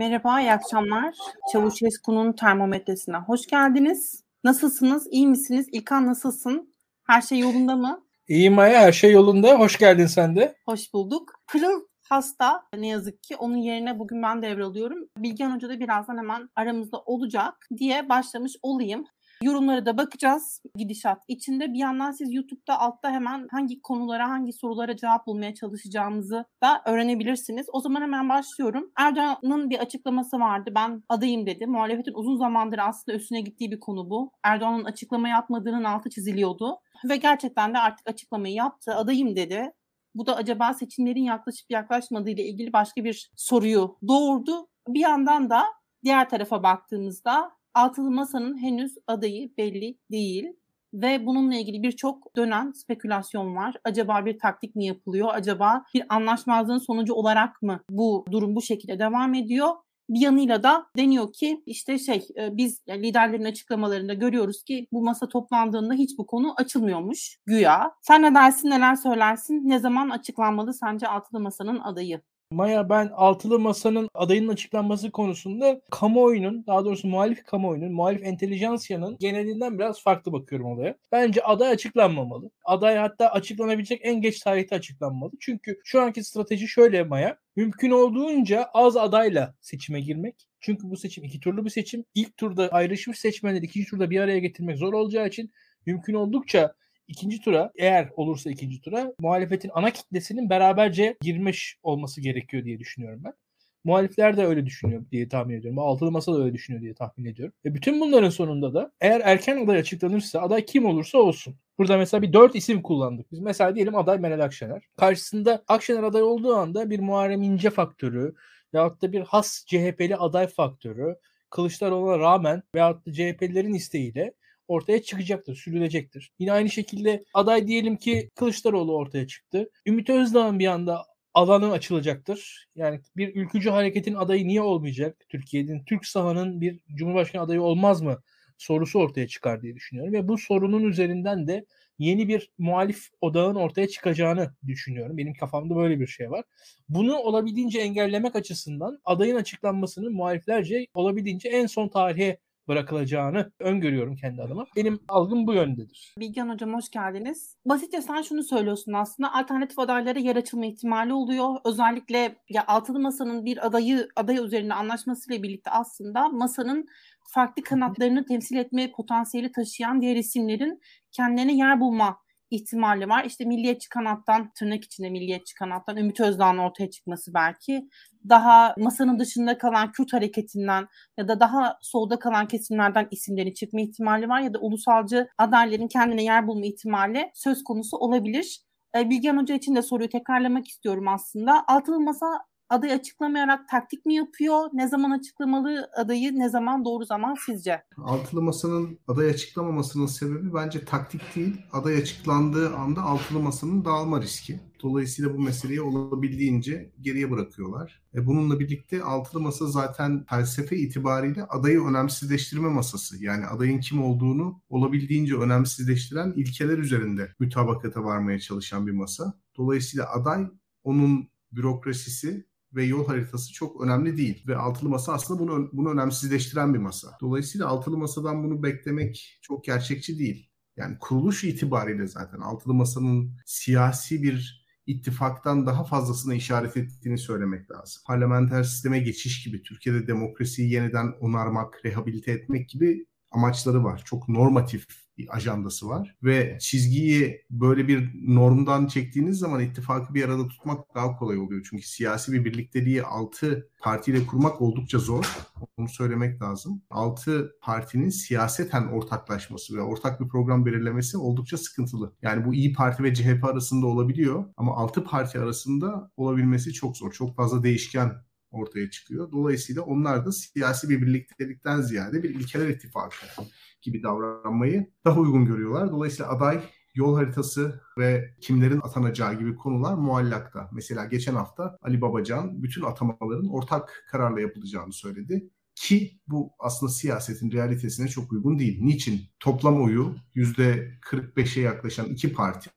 Merhaba, iyi akşamlar. Çavuşesku'nun termometresine hoş geldiniz. Nasılsınız, iyi misiniz? İlkan nasılsın? Her şey yolunda mı? İyiyim Maya, her şey yolunda. Hoş geldin sen de. Hoş bulduk. Pırıl hasta ne yazık ki. Onun yerine bugün ben devralıyorum. Bilgehan Hoca da birazdan hemen aramızda olacak diye başlamış olayım. Yorumlara da bakacağız gidişat içinde. Bir yandan siz YouTube'da altta hemen hangi konulara, hangi sorulara cevap bulmaya çalışacağımızı da öğrenebilirsiniz. O zaman hemen başlıyorum. Erdoğan'ın bir açıklaması vardı. Ben adayım dedi. Muhalefetin uzun zamandır aslında üstüne gittiği bir konu bu. Erdoğan'ın açıklama yapmadığının altı çiziliyordu. Ve gerçekten de artık açıklamayı yaptı. Adayım dedi. Bu da acaba seçimlerin yaklaşıp yaklaşmadığı ile ilgili başka bir soruyu doğurdu. Bir yandan da diğer tarafa baktığımızda Altılı Masa'nın henüz adayı belli değil ve bununla ilgili birçok dönen spekülasyon var. Acaba bir taktik mi yapılıyor? Acaba bir anlaşmazlığın sonucu olarak mı bu durum bu şekilde devam ediyor? Bir yanıyla da deniyor ki işte şey e, biz yani liderlerin açıklamalarında görüyoruz ki bu masa toplandığında hiç bu konu açılmıyormuş güya. Sen ne dersin neler söylersin? Ne zaman açıklanmalı sence altılı masanın adayı? Maya ben altılı masanın adayının açıklanması konusunda kamuoyunun daha doğrusu muhalif kamuoyunun, muhalif entelijansiyanın genelinden biraz farklı bakıyorum olaya. Bence aday açıklanmamalı. Aday hatta açıklanabilecek en geç tarihte açıklanmalı. Çünkü şu anki strateji şöyle Maya. Mümkün olduğunca az adayla seçime girmek. Çünkü bu seçim iki turlu bir seçim. İlk turda ayrışmış seçmenleri ikinci turda bir araya getirmek zor olacağı için mümkün oldukça ikinci tura eğer olursa ikinci tura muhalefetin ana kitlesinin beraberce girmiş olması gerekiyor diye düşünüyorum ben. Muhalifler de öyle düşünüyor diye tahmin ediyorum. Altılı Masa da öyle düşünüyor diye tahmin ediyorum. Ve bütün bunların sonunda da eğer erken aday açıklanırsa aday kim olursa olsun. Burada mesela bir dört isim kullandık. Biz mesela diyelim aday Meral Akşener. Karşısında Akşener aday olduğu anda bir Muharrem İnce faktörü veyahut da bir has CHP'li aday faktörü Kılıçdaroğlu'na rağmen veyahut da CHP'lilerin isteğiyle ortaya çıkacaktır, sürülecektir. Yine aynı şekilde aday diyelim ki Kılıçdaroğlu ortaya çıktı. Ümit Özdağ'ın bir anda alanı açılacaktır. Yani bir ülkücü hareketin adayı niye olmayacak? Türkiye'nin, Türk sahanın bir cumhurbaşkanı adayı olmaz mı? sorusu ortaya çıkar diye düşünüyorum. Ve bu sorunun üzerinden de yeni bir muhalif odağın ortaya çıkacağını düşünüyorum. Benim kafamda böyle bir şey var. Bunu olabildiğince engellemek açısından adayın açıklanmasını muhaliflerce olabildiğince en son tarihe bırakılacağını öngörüyorum kendi adıma. Benim algım bu yöndedir. Bilgen Hocam hoş geldiniz. Basitçe sen şunu söylüyorsun aslında alternatif adaylara yer açılma ihtimali oluyor. Özellikle ya altılı masanın bir adayı aday üzerinde anlaşmasıyla birlikte aslında masanın farklı kanatlarını temsil etme potansiyeli taşıyan diğer isimlerin kendilerine yer bulma ihtimali var. İşte milliyetçi kanattan, tırnak içinde milliyetçi kanattan Ümit Özdağ'ın ortaya çıkması belki. Daha masanın dışında kalan Kürt hareketinden ya da daha solda kalan kesimlerden isimlerin çıkma ihtimali var ya da ulusalcı adayların kendine yer bulma ihtimali söz konusu olabilir. Bilgehan Hoca için de soruyu tekrarlamak istiyorum aslında. Altılı Masa adayı açıklamayarak taktik mi yapıyor? Ne zaman açıklamalı adayı, ne zaman doğru zaman sizce? Altılı Masa'nın aday açıklamamasının sebebi bence taktik değil. Aday açıklandığı anda Altılı Masa'nın dağılma riski. Dolayısıyla bu meseleyi olabildiğince geriye bırakıyorlar. E bununla birlikte Altılı Masa zaten felsefe itibariyle adayı önemsizleştirme masası. Yani adayın kim olduğunu olabildiğince önemsizleştiren ilkeler üzerinde mütabakata varmaya çalışan bir masa. Dolayısıyla aday onun bürokrasisi ve yol haritası çok önemli değil. Ve altılı masa aslında bunu, bunu önemsizleştiren bir masa. Dolayısıyla altılı masadan bunu beklemek çok gerçekçi değil. Yani kuruluş itibariyle zaten altılı masanın siyasi bir ittifaktan daha fazlasına işaret ettiğini söylemek lazım. Parlamenter sisteme geçiş gibi, Türkiye'de demokrasiyi yeniden onarmak, rehabilite etmek gibi amaçları var. Çok normatif ajandası var ve çizgiyi böyle bir normdan çektiğiniz zaman ittifakı bir arada tutmak daha kolay oluyor. Çünkü siyasi bir birlikteliği altı partiyle kurmak oldukça zor. Onu söylemek lazım. Altı partinin siyaseten ortaklaşması ve ortak bir program belirlemesi oldukça sıkıntılı. Yani bu İyi Parti ve CHP arasında olabiliyor ama altı parti arasında olabilmesi çok zor. Çok fazla değişken ortaya çıkıyor. Dolayısıyla onlar da siyasi bir birliktelikten ziyade bir ilkeler ittifakı gibi davranmayı daha uygun görüyorlar. Dolayısıyla aday yol haritası ve kimlerin atanacağı gibi konular muallakta. Mesela geçen hafta Ali Babacan bütün atamaların ortak kararla yapılacağını söyledi. Ki bu aslında siyasetin realitesine çok uygun değil. Niçin? Toplam oyu %45'e yaklaşan iki parti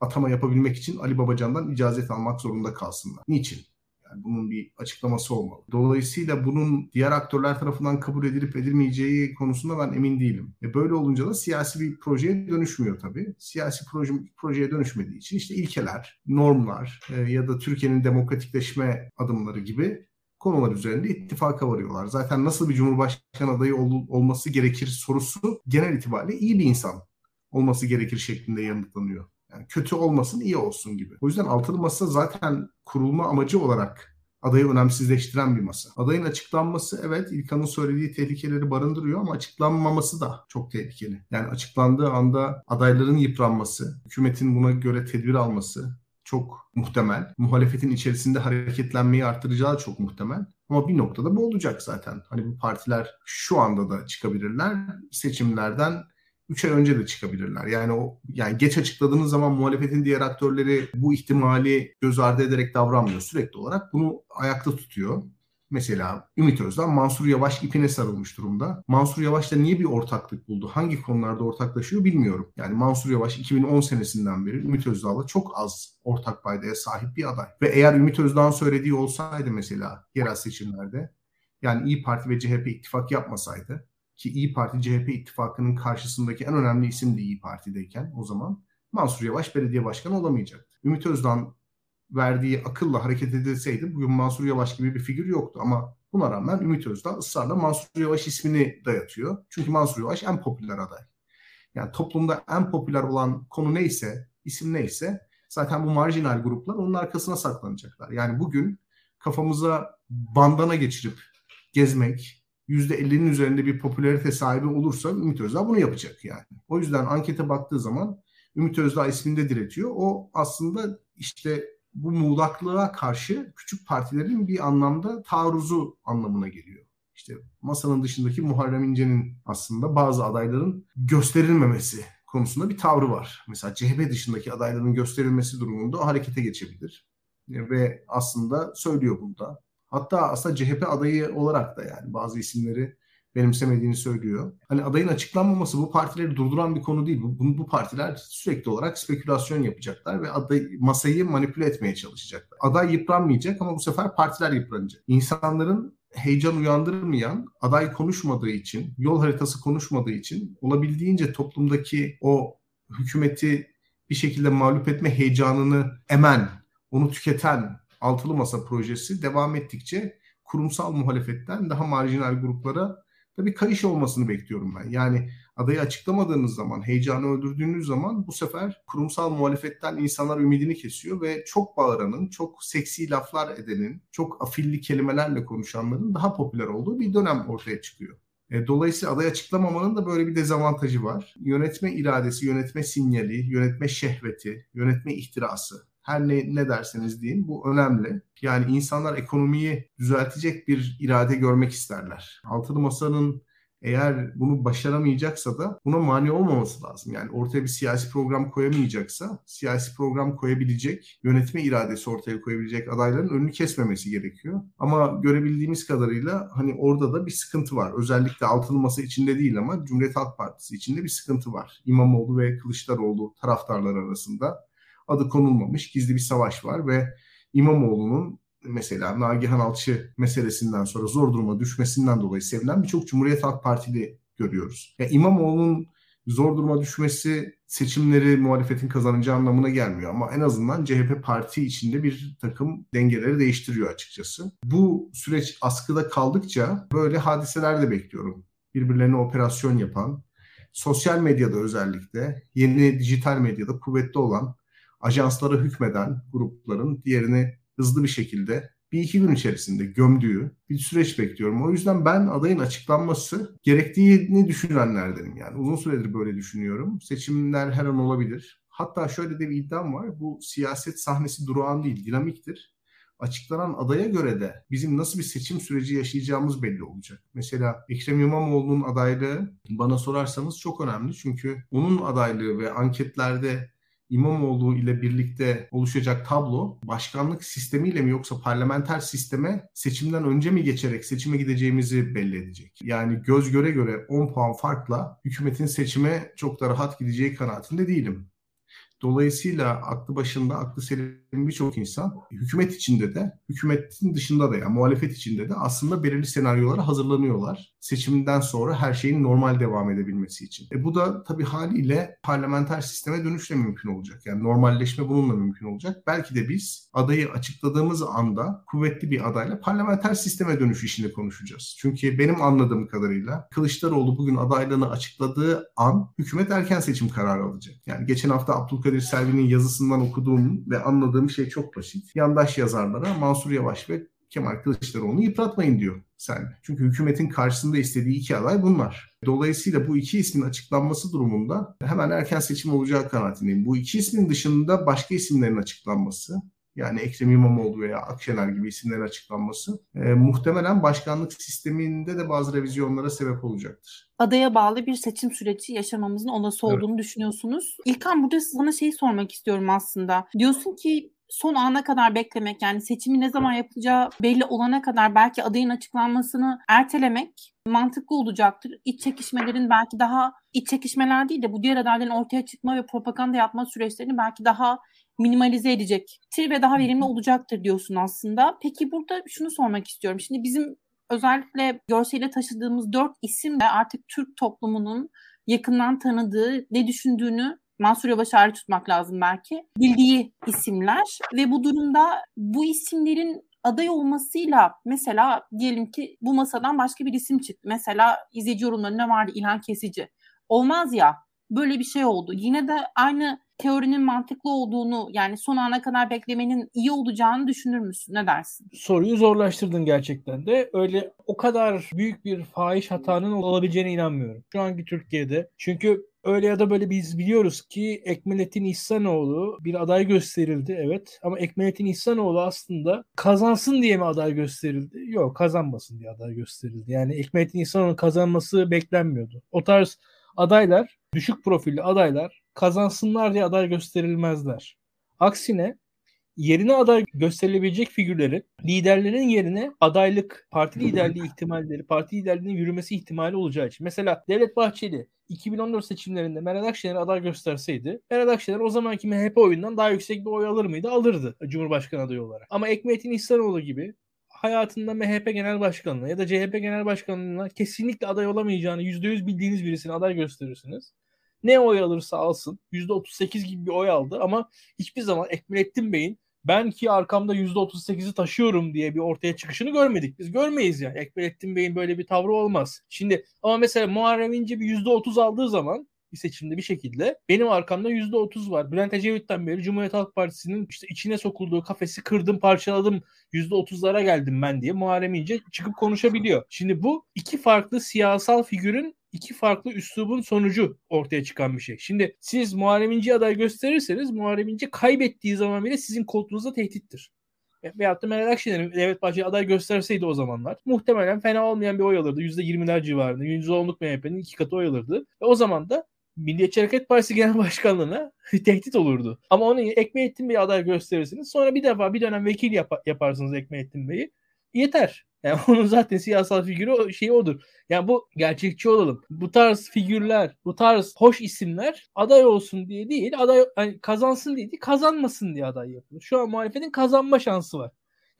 atama yapabilmek için Ali Babacan'dan icazet almak zorunda kalsınlar. Niçin? Yani bunun bir açıklaması olmalı. Dolayısıyla bunun diğer aktörler tarafından kabul edilip edilmeyeceği konusunda ben emin değilim. E böyle olunca da siyasi bir projeye dönüşmüyor tabii. Siyasi proje, projeye dönüşmediği için işte ilkeler, normlar e, ya da Türkiye'nin demokratikleşme adımları gibi konular üzerinde ittifaka varıyorlar. Zaten nasıl bir cumhurbaşkanı adayı ol, olması gerekir sorusu genel itibariyle iyi bir insan olması gerekir şeklinde yanıtlanıyor. Yani kötü olmasın iyi olsun gibi. O yüzden altılı masa zaten kurulma amacı olarak adayı önemsizleştiren bir masa. Adayın açıklanması evet İlkan'ın söylediği tehlikeleri barındırıyor ama açıklanmaması da çok tehlikeli. Yani açıklandığı anda adayların yıpranması, hükümetin buna göre tedbir alması, çok muhtemel. Muhalefetin içerisinde hareketlenmeyi arttıracağı çok muhtemel. Ama bir noktada bu olacak zaten. Hani bu partiler şu anda da çıkabilirler. Seçimlerden 3 ay önce de çıkabilirler. Yani o yani geç açıkladığınız zaman muhalefetin diğer aktörleri bu ihtimali göz ardı ederek davranmıyor. Sürekli olarak bunu ayakta tutuyor. Mesela Ümit Özdağ Mansur Yavaş ipine sarılmış durumda. Mansur Yavaş'la niye bir ortaklık buldu? Hangi konularda ortaklaşıyor bilmiyorum. Yani Mansur Yavaş 2010 senesinden beri Ümit Özdağ'la çok az ortak paydaya sahip bir aday. Ve eğer Ümit Özdağ'ın söylediği olsaydı mesela yerel seçimlerde yani İyi Parti ve CHP ittifak yapmasaydı ki İyi Parti CHP ittifakının karşısındaki en önemli isim de İyi Parti'deyken o zaman Mansur Yavaş belediye başkanı olamayacaktı. Ümit Özdağ'ın verdiği akılla hareket edilseydi bugün Mansur Yavaş gibi bir figür yoktu ama buna rağmen Ümit Özdağ ısrarla Mansur Yavaş ismini dayatıyor. Çünkü Mansur Yavaş en popüler aday. Yani toplumda en popüler olan konu neyse, isim neyse zaten bu marjinal gruplar onun arkasına saklanacaklar. Yani bugün kafamıza bandana geçirip gezmek, %50'nin üzerinde bir popülarite sahibi olursa Ümit Özdağ bunu yapacak yani. O yüzden ankete baktığı zaman Ümit Özdağ isminde diretiyor. O aslında işte bu muğlaklığa karşı küçük partilerin bir anlamda taarruzu anlamına geliyor. İşte masanın dışındaki Muharrem İnce'nin aslında bazı adayların gösterilmemesi konusunda bir tavrı var. Mesela CHP dışındaki adayların gösterilmesi durumunda harekete geçebilir. Ve aslında söylüyor burada. Hatta aslında CHP adayı olarak da yani bazı isimleri benimsemediğini söylüyor. Hani adayın açıklanmaması bu partileri durduran bir konu değil. Bu, bu partiler sürekli olarak spekülasyon yapacaklar ve aday, masayı manipüle etmeye çalışacaklar. Aday yıpranmayacak ama bu sefer partiler yıpranacak. İnsanların heyecan uyandırmayan, aday konuşmadığı için, yol haritası konuşmadığı için olabildiğince toplumdaki o hükümeti bir şekilde mağlup etme heyecanını emen, onu tüketen altılı masa projesi devam ettikçe kurumsal muhalefetten daha marjinal gruplara Tabii kayış olmasını bekliyorum ben. Yani adayı açıklamadığınız zaman, heyecanı öldürdüğünüz zaman bu sefer kurumsal muhalefetten insanlar ümidini kesiyor ve çok bağıranın, çok seksi laflar edenin, çok afilli kelimelerle konuşanların daha popüler olduğu bir dönem ortaya çıkıyor. E, dolayısıyla aday açıklamamanın da böyle bir dezavantajı var. Yönetme iradesi, yönetme sinyali, yönetme şehveti, yönetme ihtirası her ne, ne derseniz deyin bu önemli. Yani insanlar ekonomiyi düzeltecek bir irade görmek isterler. Altılı Masa'nın eğer bunu başaramayacaksa da buna mani olmaması lazım. Yani ortaya bir siyasi program koyamayacaksa siyasi program koyabilecek, yönetme iradesi ortaya koyabilecek adayların önünü kesmemesi gerekiyor. Ama görebildiğimiz kadarıyla hani orada da bir sıkıntı var. Özellikle altılı masa içinde değil ama Cumhuriyet Halk Partisi içinde bir sıkıntı var. İmamoğlu ve Kılıçdaroğlu taraftarlar arasında adı konulmamış gizli bir savaş var ve İmamoğlu'nun mesela Nagihan Alçı meselesinden sonra zor duruma düşmesinden dolayı sevilen birçok Cumhuriyet Halk Partili görüyoruz. Yani İmamoğlu'nun zor duruma düşmesi seçimleri muhalefetin kazanacağı anlamına gelmiyor ama en azından CHP parti içinde bir takım dengeleri değiştiriyor açıkçası. Bu süreç askıda kaldıkça böyle hadiseler de bekliyorum. Birbirlerine operasyon yapan, sosyal medyada özellikle yeni dijital medyada kuvvetli olan ajanslara hükmeden grupların diğerini hızlı bir şekilde bir iki gün içerisinde gömdüğü bir süreç bekliyorum. O yüzden ben adayın açıklanması gerektiğini düşünenlerdenim. Yani uzun süredir böyle düşünüyorum. Seçimler her an olabilir. Hatta şöyle de bir iddiam var. Bu siyaset sahnesi durağan değil, dinamiktir. Açıklanan adaya göre de bizim nasıl bir seçim süreci yaşayacağımız belli olacak. Mesela Ekrem İmamoğlu'nun adaylığı bana sorarsanız çok önemli. Çünkü onun adaylığı ve anketlerde İmamoğlu ile birlikte oluşacak tablo başkanlık sistemiyle mi yoksa parlamenter sisteme seçimden önce mi geçerek seçime gideceğimizi belli edecek. Yani göz göre göre 10 puan farkla hükümetin seçime çok da rahat gideceği kanaatinde değilim. Dolayısıyla aklı başında, aklı selim birçok insan hükümet içinde de, hükümetin dışında da yani muhalefet içinde de aslında belirli senaryolara hazırlanıyorlar. Seçimden sonra her şeyin normal devam edebilmesi için. E bu da tabii haliyle parlamenter sisteme dönüşle mümkün olacak. Yani normalleşme bununla mümkün olacak. Belki de biz adayı açıkladığımız anda kuvvetli bir adayla parlamenter sisteme dönüş işini konuşacağız. Çünkü benim anladığım kadarıyla Kılıçdaroğlu bugün adaylığını açıkladığı an hükümet erken seçim kararı alacak. Yani geçen hafta Abdülkadir Selvi'nin yazısından okuduğum ve anladığım şey çok basit. Yandaş yazarlara Mansur Yavaş ve Kemal Kılıçdaroğlu'nu yıpratmayın diyor sen. Çünkü hükümetin karşısında istediği iki aday bunlar. Dolayısıyla bu iki ismin açıklanması durumunda hemen erken seçim olacağı kanaatindeyim. Bu iki ismin dışında başka isimlerin açıklanması yani Ekrem İmamoğlu veya Akşener gibi isimlerin açıklanması e, muhtemelen başkanlık sisteminde de bazı revizyonlara sebep olacaktır. Adaya bağlı bir seçim süreci yaşamamızın olası olduğunu evet. düşünüyorsunuz. İlkan burada sana şey sormak istiyorum aslında. Diyorsun ki son ana kadar beklemek yani seçimi ne zaman yapılacağı belli olana kadar belki adayın açıklanmasını ertelemek mantıklı olacaktır. İç çekişmelerin belki daha iç çekişmeler değil de bu diğer adayların ortaya çıkma ve propaganda yapma süreçlerini belki daha minimalize edecektir ve daha verimli olacaktır diyorsun aslında. Peki burada şunu sormak istiyorum. Şimdi bizim özellikle görseliyle taşıdığımız dört isim de artık Türk toplumunun yakından tanıdığı, ne düşündüğünü Mansur Yavaş'ı ayrı tutmak lazım belki. Bildiği isimler ve bu durumda bu isimlerin aday olmasıyla mesela diyelim ki bu masadan başka bir isim çıktı. Mesela izleyici yorumlarında vardı İlhan Kesici. Olmaz ya böyle bir şey oldu. Yine de aynı teorinin mantıklı olduğunu yani son ana kadar beklemenin iyi olacağını düşünür müsün? Ne dersin? Soruyu zorlaştırdın gerçekten de. Öyle o kadar büyük bir fahiş hatanın olabileceğine inanmıyorum. Şu anki Türkiye'de. Çünkü öyle ya da böyle biz biliyoruz ki Ekmelettin İhsanoğlu bir aday gösterildi evet ama Ekmelettin İhsanoğlu aslında kazansın diye mi aday gösterildi? Yok kazanmasın diye aday gösterildi. Yani Ekmelettin İhsanoğlu'nun kazanması beklenmiyordu. O tarz adaylar, düşük profilli adaylar kazansınlar diye aday gösterilmezler. Aksine yerine aday gösterilebilecek figürlerin liderlerin yerine adaylık, parti liderliği ihtimalleri, parti liderliğinin yürümesi ihtimali olacağı için. Mesela Devlet Bahçeli 2014 seçimlerinde Meral Akşener aday gösterseydi Meral Akşener o zamanki MHP oyundan daha yüksek bir oy alır mıydı? Alırdı Cumhurbaşkanı adayı olarak. Ama Ekmelettin İhsanoğlu gibi hayatında MHP Genel Başkanı'na ya da CHP Genel Başkanı'na kesinlikle aday olamayacağını %100 bildiğiniz birisini aday gösterirsiniz. Ne oy alırsa alsın %38 gibi bir oy aldı ama hiçbir zaman Ekmelettin Bey'in ben ki arkamda %38'i taşıyorum diye bir ortaya çıkışını görmedik. Biz görmeyiz yani. Ekmelettin Bey'in böyle bir tavrı olmaz. Şimdi ama mesela Muharrem İnce bir %30 aldığı zaman bir seçimde bir şekilde benim arkamda %30 var. Bülent Ecevit'ten beri Cumhuriyet Halk Partisi'nin işte içine sokulduğu kafesi kırdım parçaladım %30'lara geldim ben diye Muharrem İnce çıkıp konuşabiliyor. Şimdi bu iki farklı siyasal figürün iki farklı üslubun sonucu ortaya çıkan bir şey. Şimdi siz Muharrem İnce aday gösterirseniz Muharrem İnce kaybettiği zaman bile sizin koltuğunuzda tehdittir. Veyahut da Meral Akşener'in Devlet Bahçeli aday gösterseydi o zamanlar muhtemelen fena olmayan bir oy alırdı. %20'ler civarında. %10'luk MHP'nin iki katı oy alırdı. Ve o zaman da Milliyetçi Hareket Partisi Genel Başkanlığı'na tehdit olurdu. Ama onu Ekmelettin Bey aday gösterirsiniz. Sonra bir defa bir dönem vekil yap- yaparsınız Ekmelettin Bey'i. Yeter. Yani onun zaten siyasal figürü şey odur. Yani bu gerçekçi olalım. Bu tarz figürler, bu tarz hoş isimler aday olsun diye değil, aday yani kazansın diye değil, kazanmasın diye aday yapılır. Şu an muhalefetin kazanma şansı var.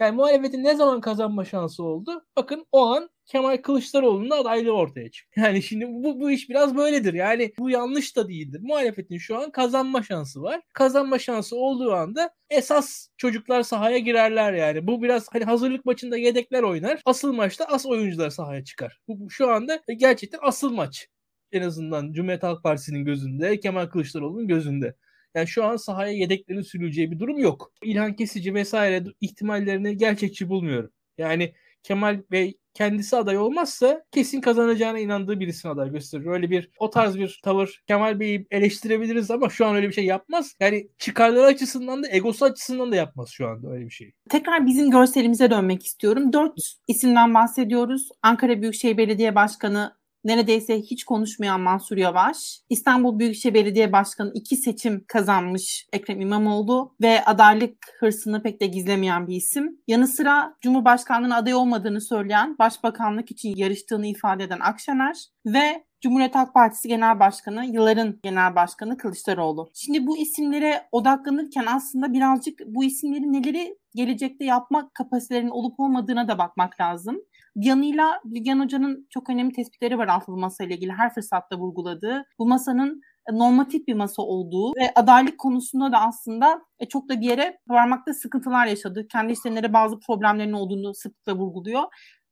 Yani muhalefetin ne zaman kazanma şansı oldu? Bakın o an Kemal Kılıçdaroğlu'nun adaylığı ortaya çıktı. Yani şimdi bu, bu iş biraz böyledir. Yani bu yanlış da değildir. Muhalefetin şu an kazanma şansı var. Kazanma şansı olduğu anda esas çocuklar sahaya girerler yani. Bu biraz hani hazırlık maçında yedekler oynar. Asıl maçta as oyuncular sahaya çıkar. Bu şu anda gerçekten asıl maç. En azından Cumhuriyet Halk Partisi'nin gözünde, Kemal Kılıçdaroğlu'nun gözünde. Yani şu an sahaya yedeklerin sürüleceği bir durum yok. İlhan Kesici vesaire ihtimallerini gerçekçi bulmuyorum. Yani Kemal Bey kendisi aday olmazsa kesin kazanacağına inandığı birisini aday gösterir. Öyle bir o tarz bir tavır Kemal Bey'i eleştirebiliriz ama şu an öyle bir şey yapmaz. Yani çıkarları açısından da egosu açısından da yapmaz şu anda öyle bir şey. Tekrar bizim görselimize dönmek istiyorum. Dört isimden bahsediyoruz. Ankara Büyükşehir Belediye Başkanı neredeyse hiç konuşmayan Mansur Yavaş, İstanbul Büyükşehir Belediye Başkanı iki seçim kazanmış Ekrem İmamoğlu ve adaylık hırsını pek de gizlemeyen bir isim. Yanı sıra Cumhurbaşkanlığına aday olmadığını söyleyen, başbakanlık için yarıştığını ifade eden Akşener ve Cumhuriyet Halk Partisi Genel Başkanı, yılların Genel Başkanı Kılıçdaroğlu. Şimdi bu isimlere odaklanırken aslında birazcık bu isimleri neleri gelecekte yapmak kapasitelerinin olup olmadığına da bakmak lazım. Yanıyla Bilgen Hoca'nın çok önemli tespitleri var altılı masa ile ilgili her fırsatta vurguladığı. Bu masanın normatif bir masa olduğu ve adaylık konusunda da aslında e, çok da bir yere varmakta sıkıntılar yaşadı. Kendi işlerinde bazı problemlerin olduğunu sıklıkla vurguluyor.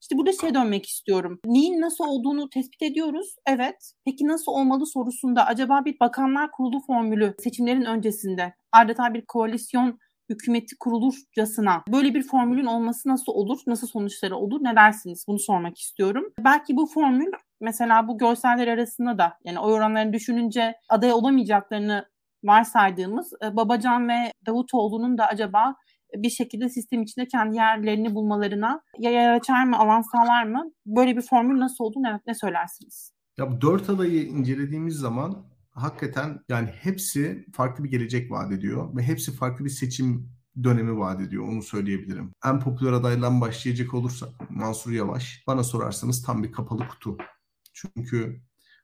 İşte burada şey dönmek istiyorum. Neyin nasıl olduğunu tespit ediyoruz. Evet. Peki nasıl olmalı sorusunda acaba bir bakanlar kurulu formülü seçimlerin öncesinde adeta bir koalisyon hükümeti kurulurcasına böyle bir formülün olması nasıl olur? Nasıl sonuçları olur? Ne dersiniz? Bunu sormak istiyorum. Belki bu formül mesela bu görseller arasında da yani oy oranlarını düşününce aday olamayacaklarını varsaydığımız e, Babacan ve Davutoğlu'nun da acaba bir şekilde sistem içinde kendi yerlerini bulmalarına ya yer açar mı, alan sağlar mı? Böyle bir formül nasıl oldu? Ne, ne söylersiniz? Ya bu dört adayı incelediğimiz zaman hakikaten yani hepsi farklı bir gelecek vaat ediyor ve hepsi farklı bir seçim dönemi vaat ediyor onu söyleyebilirim. En popüler adaydan başlayacak olursak Mansur Yavaş bana sorarsanız tam bir kapalı kutu. Çünkü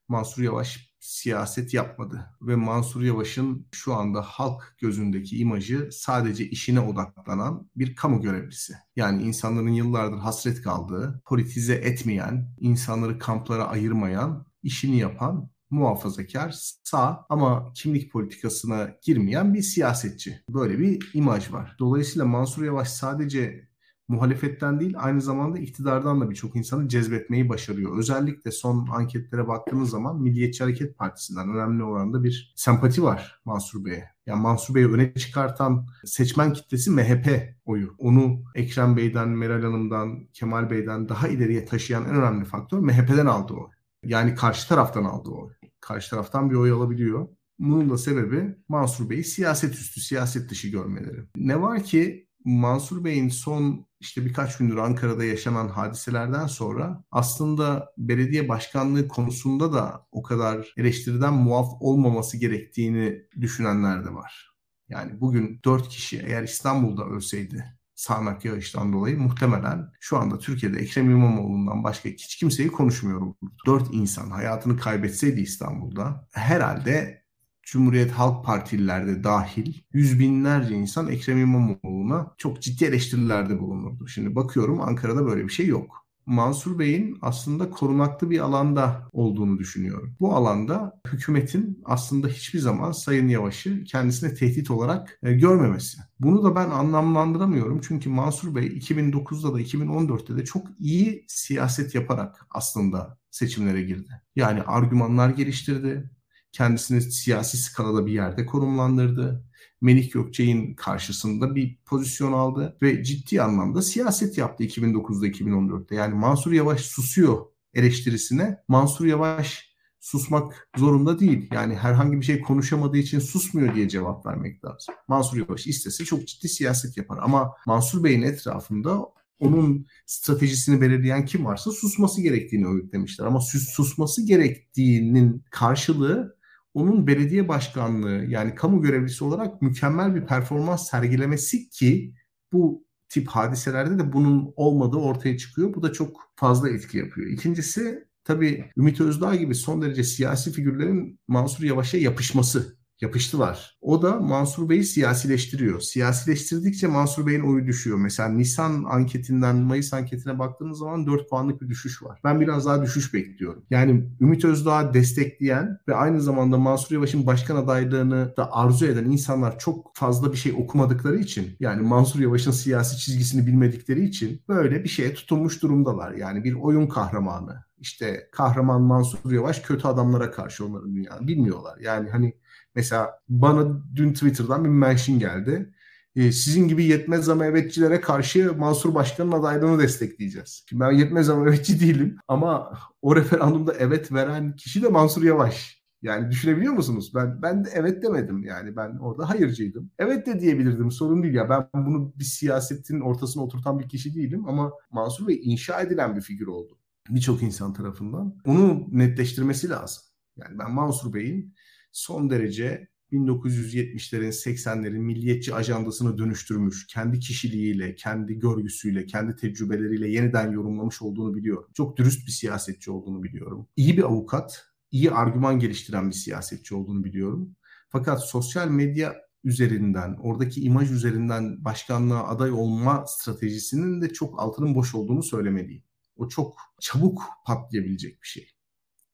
Mansur Yavaş siyaset yapmadı ve Mansur Yavaş'ın şu anda halk gözündeki imajı sadece işine odaklanan bir kamu görevlisi. Yani insanların yıllardır hasret kaldığı, politize etmeyen, insanları kamplara ayırmayan, işini yapan muhafazakar, sağ ama kimlik politikasına girmeyen bir siyasetçi. Böyle bir imaj var. Dolayısıyla Mansur Yavaş sadece muhalefetten değil aynı zamanda iktidardan da birçok insanı cezbetmeyi başarıyor. Özellikle son anketlere baktığınız zaman Milliyetçi Hareket Partisi'nden önemli oranda bir sempati var Mansur Bey'e. Yani Mansur Bey'i öne çıkartan seçmen kitlesi MHP oyu. Onu Ekrem Bey'den, Meral Hanım'dan, Kemal Bey'den daha ileriye taşıyan en önemli faktör MHP'den aldığı oy. Yani karşı taraftan aldığı oy. Karşı taraftan bir oy alabiliyor. Bunun da sebebi Mansur Bey'i siyaset üstü, siyaset dışı görmeleri. Ne var ki Mansur Bey'in son işte birkaç gündür Ankara'da yaşanan hadiselerden sonra aslında belediye başkanlığı konusunda da o kadar eleştiriden muaf olmaması gerektiğini düşünenler de var. Yani bugün dört kişi eğer İstanbul'da ölseydi sağanak yağıştan dolayı muhtemelen şu anda Türkiye'de Ekrem İmamoğlu'ndan başka hiç kimseyi konuşmuyorum. Dört insan hayatını kaybetseydi İstanbul'da herhalde Cumhuriyet Halk Partililer de dahil yüz binlerce insan Ekrem İmamoğlu'na çok ciddi eleştirilerde bulunurdu. Şimdi bakıyorum Ankara'da böyle bir şey yok. Mansur Bey'in aslında korunaklı bir alanda olduğunu düşünüyorum. Bu alanda hükümetin aslında hiçbir zaman Sayın Yavaş'ı kendisine tehdit olarak e, görmemesi. Bunu da ben anlamlandıramıyorum çünkü Mansur Bey 2009'da da 2014'te de çok iyi siyaset yaparak aslında seçimlere girdi. Yani argümanlar geliştirdi, kendisini siyasi skalada bir yerde konumlandırdı. Melik Gökçe'nin karşısında bir pozisyon aldı ve ciddi anlamda siyaset yaptı 2009'da 2014'te. Yani Mansur Yavaş susuyor eleştirisine. Mansur Yavaş susmak zorunda değil. Yani herhangi bir şey konuşamadığı için susmuyor diye cevap vermek lazım. Mansur Yavaş istese çok ciddi siyaset yapar ama Mansur Bey'in etrafında onun stratejisini belirleyen kim varsa susması gerektiğini öğütlemişler. Ama sus, susması gerektiğinin karşılığı onun belediye başkanlığı yani kamu görevlisi olarak mükemmel bir performans sergilemesi ki bu tip hadiselerde de bunun olmadığı ortaya çıkıyor. Bu da çok fazla etki yapıyor. İkincisi tabii Ümit Özdağ gibi son derece siyasi figürlerin Mansur Yavaş'a yapışması yapıştılar. O da Mansur Bey'i siyasileştiriyor. Siyasileştirdikçe Mansur Bey'in oyu düşüyor. Mesela Nisan anketinden Mayıs anketine baktığınız zaman 4 puanlık bir düşüş var. Ben biraz daha düşüş bekliyorum. Yani Ümit Özdağ'ı destekleyen ve aynı zamanda Mansur Yavaş'ın başkan adaylığını da arzu eden insanlar çok fazla bir şey okumadıkları için yani Mansur Yavaş'ın siyasi çizgisini bilmedikleri için böyle bir şeye tutunmuş durumdalar. Yani bir oyun kahramanı. İşte kahraman Mansur Yavaş kötü adamlara karşı onların dünya bilmiyorlar. Yani hani Mesela bana dün Twitter'dan bir mention geldi. Ee, sizin gibi yetmez ama evetçilere karşı Mansur Başkan'ın adaylığını destekleyeceğiz. Şimdi ben yetmez ama evetçi değilim ama o referandumda evet veren kişi de Mansur Yavaş. Yani düşünebiliyor musunuz? Ben ben de evet demedim yani ben orada hayırcıydım. Evet de diyebilirdim sorun değil ya ben bunu bir siyasetin ortasına oturtan bir kişi değilim ama Mansur Bey inşa edilen bir figür oldu birçok insan tarafından. Onu netleştirmesi lazım. Yani ben Mansur Bey'in son derece 1970'lerin 80'lerin milliyetçi ajandasını dönüştürmüş, kendi kişiliğiyle, kendi görgüsüyle, kendi tecrübeleriyle yeniden yorumlamış olduğunu biliyorum. Çok dürüst bir siyasetçi olduğunu biliyorum. İyi bir avukat iyi argüman geliştiren bir siyasetçi olduğunu biliyorum. Fakat sosyal medya üzerinden, oradaki imaj üzerinden başkanlığa aday olma stratejisinin de çok altının boş olduğunu söylemeliyim. O çok çabuk patlayabilecek bir şey.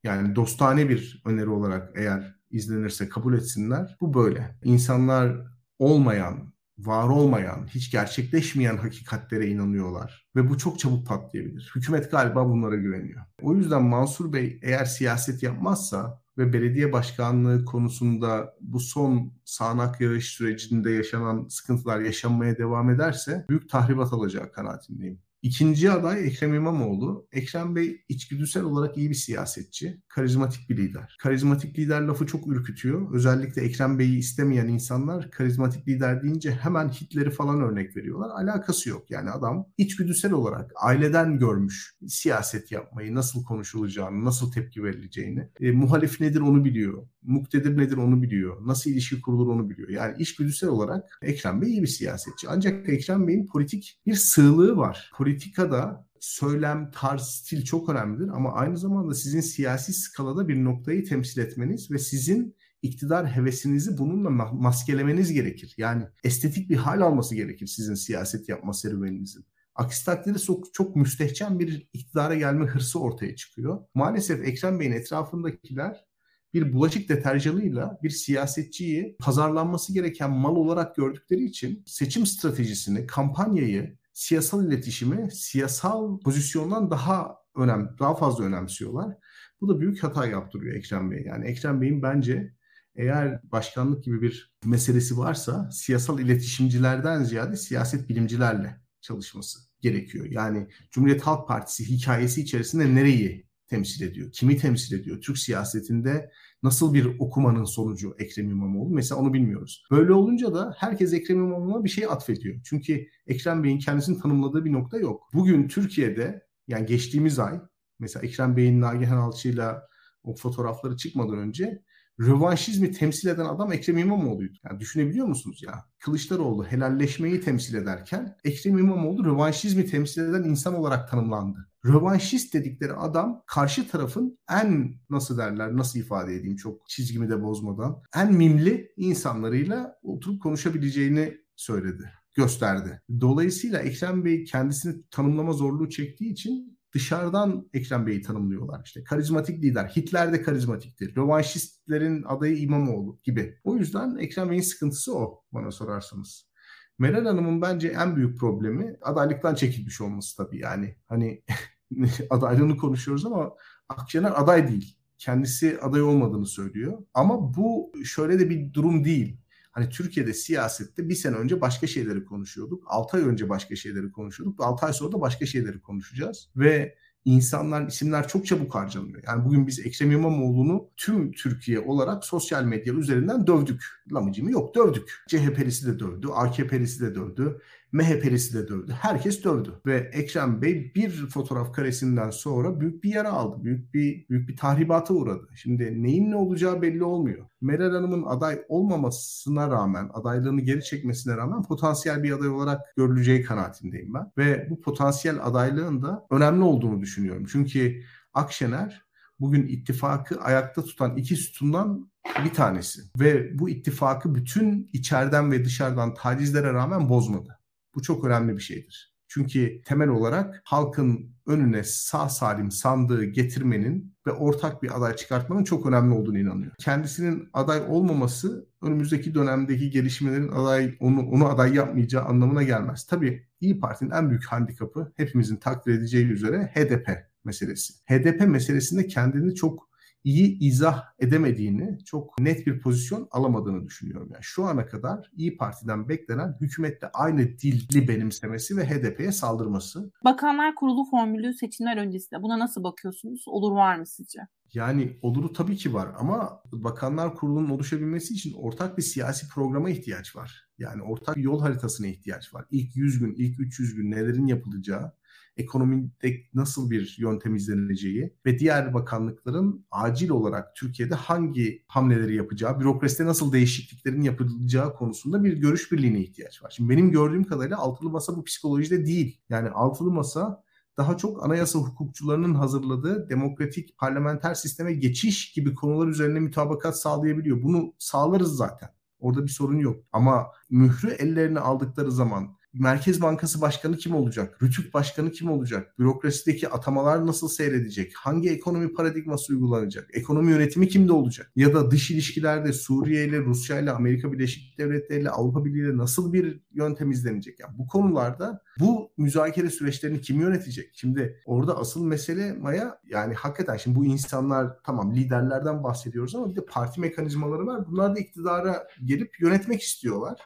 Yani dostane bir öneri olarak eğer izlenirse kabul etsinler. Bu böyle. İnsanlar olmayan, var olmayan, hiç gerçekleşmeyen hakikatlere inanıyorlar. Ve bu çok çabuk patlayabilir. Hükümet galiba bunlara güveniyor. O yüzden Mansur Bey eğer siyaset yapmazsa ve belediye başkanlığı konusunda bu son sağanak yağış sürecinde yaşanan sıkıntılar yaşanmaya devam ederse büyük tahribat alacağı kanaatindeyim. İkinci aday Ekrem İmamoğlu. Ekrem Bey içgüdüsel olarak iyi bir siyasetçi, karizmatik bir lider. Karizmatik lider lafı çok ürkütüyor. Özellikle Ekrem Bey'i istemeyen insanlar karizmatik lider deyince hemen Hitler'i falan örnek veriyorlar. Alakası yok. Yani adam içgüdüsel olarak aileden görmüş siyaset yapmayı, nasıl konuşulacağını, nasıl tepki verileceğini. E, muhalif nedir onu biliyor. Muktedir nedir onu biliyor. Nasıl ilişki kurulur onu biliyor. Yani içgüdüsel olarak Ekrem Bey iyi bir siyasetçi. Ancak Ekrem Bey'in politik bir sığlığı var. Politik politikada söylem, tarz, stil çok önemlidir ama aynı zamanda sizin siyasi skalada bir noktayı temsil etmeniz ve sizin iktidar hevesinizi bununla maskelemeniz gerekir. Yani estetik bir hal alması gerekir sizin siyaset yapma serüveninizin. Aksi takdirde çok, çok müstehcen bir iktidara gelme hırsı ortaya çıkıyor. Maalesef Ekrem Bey'in etrafındakiler bir bulaşık deterjanıyla bir siyasetçiyi pazarlanması gereken mal olarak gördükleri için seçim stratejisini, kampanyayı siyasal iletişimi siyasal pozisyondan daha önem daha fazla önemsiyorlar. Bu da büyük hata yaptırıyor Ekrem Bey. Yani Ekrem Bey'in bence eğer başkanlık gibi bir meselesi varsa siyasal iletişimcilerden ziyade siyaset bilimcilerle çalışması gerekiyor. Yani Cumhuriyet Halk Partisi hikayesi içerisinde nereyi temsil ediyor? Kimi temsil ediyor? Türk siyasetinde nasıl bir okumanın sonucu Ekrem İmamoğlu? Mesela onu bilmiyoruz. Böyle olunca da herkes Ekrem İmamoğlu'na bir şey atfediyor. Çünkü Ekrem Bey'in kendisini tanımladığı bir nokta yok. Bugün Türkiye'de yani geçtiğimiz ay mesela Ekrem Bey'in Nagihan Alçı'yla o fotoğrafları çıkmadan önce rövanşizmi temsil eden adam Ekrem İmamoğlu'ydu. Yani düşünebiliyor musunuz ya? Kılıçdaroğlu helalleşmeyi temsil ederken Ekrem İmamoğlu rövanşizmi temsil eden insan olarak tanımlandı. Rövanşist dedikleri adam karşı tarafın en nasıl derler nasıl ifade edeyim çok çizgimi de bozmadan en mimli insanlarıyla oturup konuşabileceğini söyledi gösterdi. Dolayısıyla Ekrem Bey kendisini tanımlama zorluğu çektiği için dışarıdan Ekrem Bey'i tanımlıyorlar. İşte karizmatik lider. Hitler de karizmatiktir. Rövanşistlerin adayı İmamoğlu gibi. O yüzden Ekrem Bey'in sıkıntısı o bana sorarsanız. Meral Hanım'ın bence en büyük problemi adaylıktan çekilmiş olması tabii yani. Hani adaylığını konuşuyoruz ama Akşener aday değil. Kendisi aday olmadığını söylüyor. Ama bu şöyle de bir durum değil. Hani Türkiye'de siyasette bir sene önce başka şeyleri konuşuyorduk. 6 ay önce başka şeyleri konuşuyorduk. 6 ay sonra da başka şeyleri konuşacağız. Ve insanlar, isimler çok çabuk harcanıyor. Yani bugün biz Ekrem İmamoğlu'nu tüm Türkiye olarak sosyal medya üzerinden dövdük. Lamıcımı yok dövdük. CHP'lisi de dövdü, AKP'lisi de dövdü. MHP'lisi de dövdü. Herkes dövdü. Ve Ekrem Bey bir fotoğraf karesinden sonra büyük bir yara aldı. Büyük bir büyük bir tahribata uğradı. Şimdi neyin ne olacağı belli olmuyor. Meral Hanım'ın aday olmamasına rağmen, adaylığını geri çekmesine rağmen potansiyel bir aday olarak görüleceği kanaatindeyim ben. Ve bu potansiyel adaylığın da önemli olduğunu düşünüyorum. Çünkü Akşener bugün ittifakı ayakta tutan iki sütundan bir tanesi. Ve bu ittifakı bütün içeriden ve dışarıdan tacizlere rağmen bozmadı. Bu çok önemli bir şeydir. Çünkü temel olarak halkın önüne sağ salim sandığı getirmenin ve ortak bir aday çıkartmanın çok önemli olduğunu inanıyor. Kendisinin aday olmaması önümüzdeki dönemdeki gelişmelerin aday onu onu aday yapmayacağı anlamına gelmez. Tabii İyi Parti'nin en büyük handikapı hepimizin takdir edeceği üzere HDP meselesi. HDP meselesinde kendini çok iyi izah edemediğini, çok net bir pozisyon alamadığını düşünüyorum. Yani şu ana kadar İyi Parti'den beklenen hükümette aynı dili benimsemesi ve HDP'ye saldırması. Bakanlar Kurulu formülü seçimler öncesinde buna nasıl bakıyorsunuz? Olur var mı sizce? Yani oluru tabii ki var ama Bakanlar Kurulu'nun oluşabilmesi için ortak bir siyasi programa ihtiyaç var. Yani ortak bir yol haritasına ihtiyaç var. İlk 100 gün, ilk 300 gün nelerin yapılacağı, ekonomide nasıl bir yöntem izleneceği ve diğer bakanlıkların acil olarak Türkiye'de hangi hamleleri yapacağı, bürokraside nasıl değişikliklerin yapılacağı konusunda bir görüş birliğine ihtiyaç var. Şimdi benim gördüğüm kadarıyla altılı masa bu psikolojide değil. Yani altılı masa daha çok anayasa hukukçularının hazırladığı demokratik parlamenter sisteme geçiş gibi konular üzerine mütabakat sağlayabiliyor. Bunu sağlarız zaten. Orada bir sorun yok. Ama mührü ellerine aldıkları zaman Merkez Bankası Başkanı kim olacak? Rütük Başkanı kim olacak? Bürokrasideki atamalar nasıl seyredecek? Hangi ekonomi paradigması uygulanacak? Ekonomi yönetimi kimde olacak? Ya da dış ilişkilerde Suriye ile, Rusya ile, Amerika Birleşik Devletleri ile, Avrupa Birliği ile nasıl bir yöntem izlenecek? Yani bu konularda bu müzakere süreçlerini kim yönetecek? Şimdi orada asıl mesele Maya yani hakikaten şimdi bu insanlar tamam liderlerden bahsediyoruz ama bir de parti mekanizmaları var. Bunlar da iktidara gelip yönetmek istiyorlar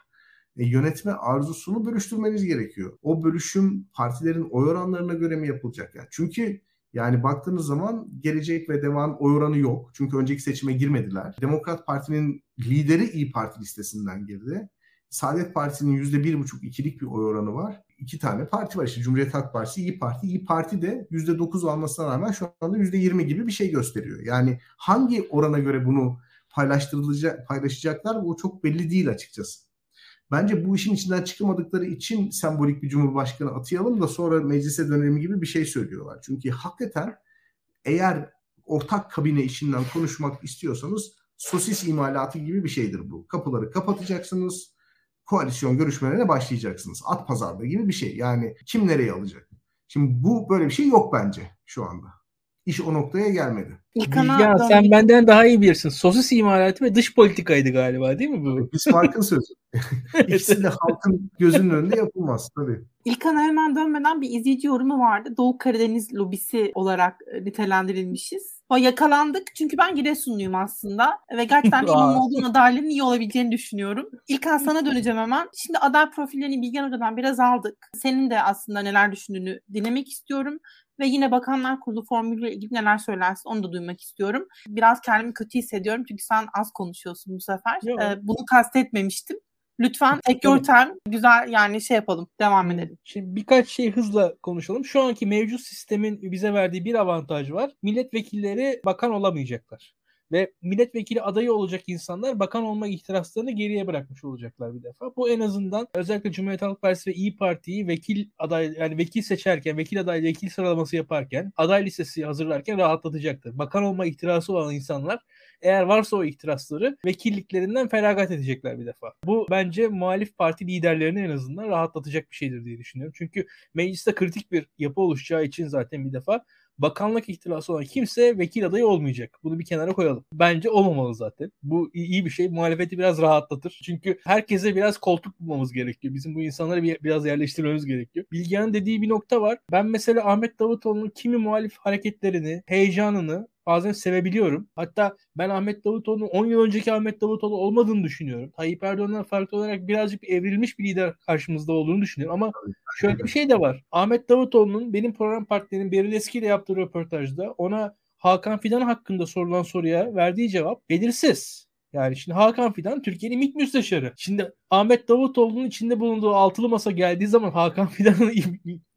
e, yönetme arzusunu bölüştürmeniz gerekiyor. O bölüşüm partilerin oy oranlarına göre mi yapılacak? Yani çünkü yani baktığınız zaman gelecek ve devam oy oranı yok. Çünkü önceki seçime girmediler. Demokrat Parti'nin lideri İyi Parti listesinden girdi. Saadet Partisi'nin yüzde bir oy oranı var. İki tane parti var işte Cumhuriyet Halk Partisi, İyi Parti. İyi Parti de yüzde dokuz almasına rağmen şu anda yüzde yirmi gibi bir şey gösteriyor. Yani hangi orana göre bunu paylaştırılacak, paylaşacaklar bu çok belli değil açıkçası. Bence bu işin içinden çıkamadıkları için sembolik bir cumhurbaşkanı atayalım da sonra meclise dönelim gibi bir şey söylüyorlar. Çünkü hakikaten eğer ortak kabine işinden konuşmak istiyorsanız sosis imalatı gibi bir şeydir bu. Kapıları kapatacaksınız, koalisyon görüşmelerine başlayacaksınız. At pazarda gibi bir şey. Yani kim nereye alacak? Şimdi bu böyle bir şey yok bence şu anda. İş o noktaya gelmedi. Ya sen benden daha iyi bilirsin. Sosis imalatı ve dış politikaydı galiba değil mi bu? Biz farkın sözü. İkisi de halkın gözünün önünde yapılmaz tabii. İlkan'a hemen dönmeden bir izleyici yorumu vardı. Doğu Karadeniz lobisi olarak e, nitelendirilmişiz. O yakalandık çünkü ben Giresunluyum aslında ve gerçekten İmamoğlu'nun adaylığının iyi olabileceğini düşünüyorum. İlkan sana döneceğim hemen. Şimdi aday profillerini Bilgen Hoca'dan biraz aldık. Senin de aslında neler düşündüğünü dinlemek istiyorum. Ve yine Bakanlar Kurulu formülüyle ilgili neler söylersin onu da duymak istiyorum. Biraz kendimi kötü hissediyorum çünkü sen az konuşuyorsun bu sefer. Ee, bunu kastetmemiştim. Lütfen tek yöntem güzel yani şey yapalım devam edelim. Şimdi birkaç şey hızla konuşalım. Şu anki mevcut sistemin bize verdiği bir avantaj var. Milletvekilleri bakan olamayacaklar ve milletvekili adayı olacak insanlar bakan olma ihtiraslarını geriye bırakmış olacaklar bir defa. Bu en azından özellikle Cumhuriyet Halk Partisi ve İyi Parti'yi vekil aday yani vekil seçerken, vekil aday vekil sıralaması yaparken, aday listesi hazırlarken rahatlatacaktır. Bakan olma ihtirası olan insanlar eğer varsa o ihtirasları vekilliklerinden feragat edecekler bir defa. Bu bence muhalif parti liderlerini en azından rahatlatacak bir şeydir diye düşünüyorum. Çünkü mecliste kritik bir yapı oluşacağı için zaten bir defa bakanlık ihtilası olan kimse vekil adayı olmayacak. Bunu bir kenara koyalım. Bence olmamalı zaten. Bu iyi bir şey. Muhalefeti biraz rahatlatır. Çünkü herkese biraz koltuk bulmamız gerekiyor. Bizim bu insanları bir, biraz yerleştirmemiz gerekiyor. Bilgehan'ın dediği bir nokta var. Ben mesela Ahmet Davutoğlu'nun kimi muhalif hareketlerini, heyecanını bazen sevebiliyorum. Hatta ben Ahmet Davutoğlu'nun 10 yıl önceki Ahmet Davutoğlu olmadığını düşünüyorum. Tayyip Erdoğan'dan farklı olarak birazcık evrilmiş bir lider karşımızda olduğunu düşünüyorum. Ama şöyle bir şey de var. Ahmet Davutoğlu'nun benim program partnerinin Beril Eski ile yaptığı röportajda ona Hakan Fidan hakkında sorulan soruya verdiği cevap belirsiz. Yani şimdi Hakan Fidan Türkiye'nin MİT müsteşarı. Şimdi Ahmet Davutoğlu'nun içinde bulunduğu altılı masa geldiği zaman Hakan Fidan'ın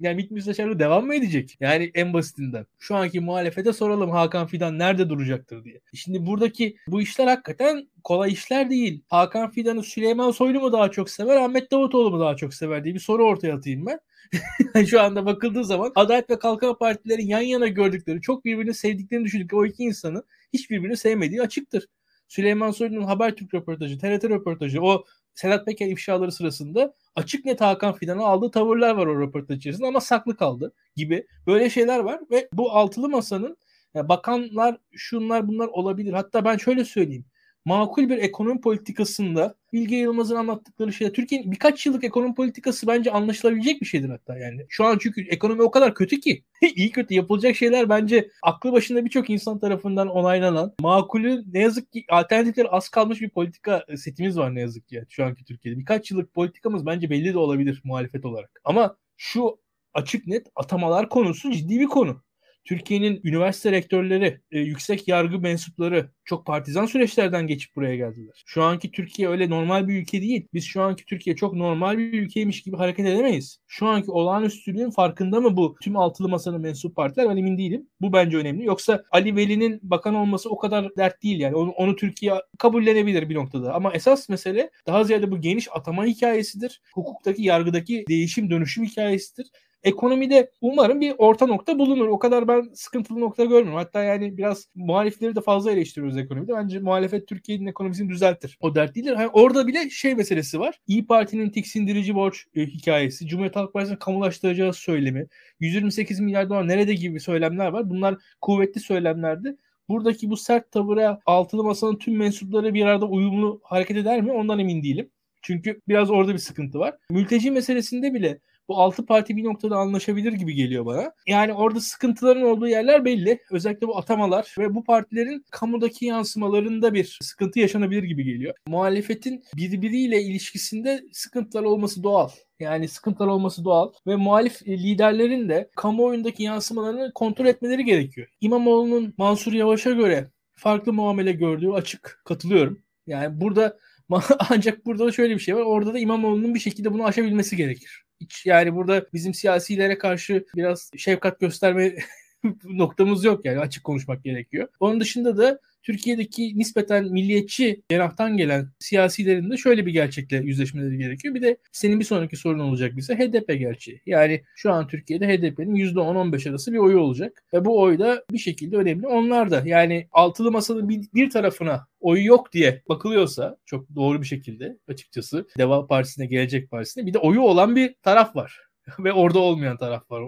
yani MİT müsteşarlığı devam mı edecek? Yani en basitinden. Şu anki muhalefete soralım Hakan Fidan nerede duracaktır diye. Şimdi buradaki bu işler hakikaten kolay işler değil. Hakan Fidan'ı Süleyman Soylu mu daha çok sever, Ahmet Davutoğlu mu daha çok sever diye bir soru ortaya atayım ben. Şu anda bakıldığı zaman Adalet ve Kalkınma Partilerin yan yana gördükleri, çok birbirini sevdiklerini düşündükleri o iki insanı hiçbirbirini sevmediği açıktır. Süleyman Soylu'nun Habertürk röportajı, TRT röportajı, o Sedat Peker ifşaları sırasında açık net Hakan Fidan'a aldığı tavırlar var o röportaj içerisinde ama saklı kaldı gibi böyle şeyler var ve bu altılı masanın yani bakanlar şunlar bunlar olabilir. Hatta ben şöyle söyleyeyim makul bir ekonomi politikasında Bilge Yılmaz'ın anlattıkları şey Türkiye'nin birkaç yıllık ekonomi politikası bence anlaşılabilecek bir şeydir hatta yani. Şu an çünkü ekonomi o kadar kötü ki iyi kötü yapılacak şeyler bence aklı başında birçok insan tarafından onaylanan makulü ne yazık ki alternatifleri az kalmış bir politika setimiz var ne yazık ki yani şu anki Türkiye'de. Birkaç yıllık politikamız bence belli de olabilir muhalefet olarak. Ama şu açık net atamalar konusu ciddi bir konu. Türkiye'nin üniversite rektörleri, e, yüksek yargı mensupları çok partizan süreçlerden geçip buraya geldiler. Şu anki Türkiye öyle normal bir ülke değil. Biz şu anki Türkiye çok normal bir ülkeymiş gibi hareket edemeyiz. Şu anki olağanüstülüğün farkında mı bu tüm altılı masanın mensup partiler ben emin değilim. Bu bence önemli. Yoksa Ali Veli'nin bakan olması o kadar dert değil yani. Onu, onu Türkiye kabullenebilir bir noktada. Ama esas mesele daha ziyade bu geniş atama hikayesidir. Hukuktaki, yargıdaki değişim dönüşüm hikayesidir Ekonomide umarım bir orta nokta bulunur. O kadar ben sıkıntılı nokta görmüyorum. Hatta yani biraz muhalifleri de fazla eleştiriyoruz ekonomide. Bence muhalefet Türkiye'nin ekonomisini düzeltir. O dert değildir. Yani orada bile şey meselesi var. İyi Parti'nin tiksindirici borç e, hikayesi, Cumhuriyet Halk Partisi'nin kamulaştıracağı söylemi, 128 milyar dolar nerede gibi söylemler var. Bunlar kuvvetli söylemlerdi. Buradaki bu sert tavıra altılı masanın tüm mensupları bir arada uyumlu hareket eder mi? Ondan emin değilim. Çünkü biraz orada bir sıkıntı var. Mülteci meselesinde bile bu altı parti bir noktada anlaşabilir gibi geliyor bana. Yani orada sıkıntıların olduğu yerler belli. Özellikle bu atamalar ve bu partilerin kamudaki yansımalarında bir sıkıntı yaşanabilir gibi geliyor. Muhalefetin birbiriyle ilişkisinde sıkıntılar olması doğal. Yani sıkıntılar olması doğal ve muhalif liderlerin de kamuoyundaki yansımalarını kontrol etmeleri gerekiyor. İmamoğlu'nun Mansur Yavaş'a göre farklı muamele gördüğü açık katılıyorum. Yani burada ancak burada da şöyle bir şey var. Orada da İmamoğlu'nun bir şekilde bunu aşabilmesi gerekir. Yani burada bizim siyasilere karşı biraz şefkat gösterme noktamız yok yani açık konuşmak gerekiyor. Onun dışında da Türkiye'deki nispeten milliyetçi cenahtan gelen siyasilerin de şöyle bir gerçekle yüzleşmeleri gerekiyor. Bir de senin bir sonraki sorun olacak bize HDP gerçeği. Yani şu an Türkiye'de HDP'nin %10-15 arası bir oyu olacak. Ve bu oy da bir şekilde önemli. Onlar da yani altılı masanın bir, bir tarafına oyu yok diye bakılıyorsa çok doğru bir şekilde açıkçası Deva Partisi'ne, Gelecek Partisi'ne bir de oyu olan bir taraf var. ve orada olmayan taraf var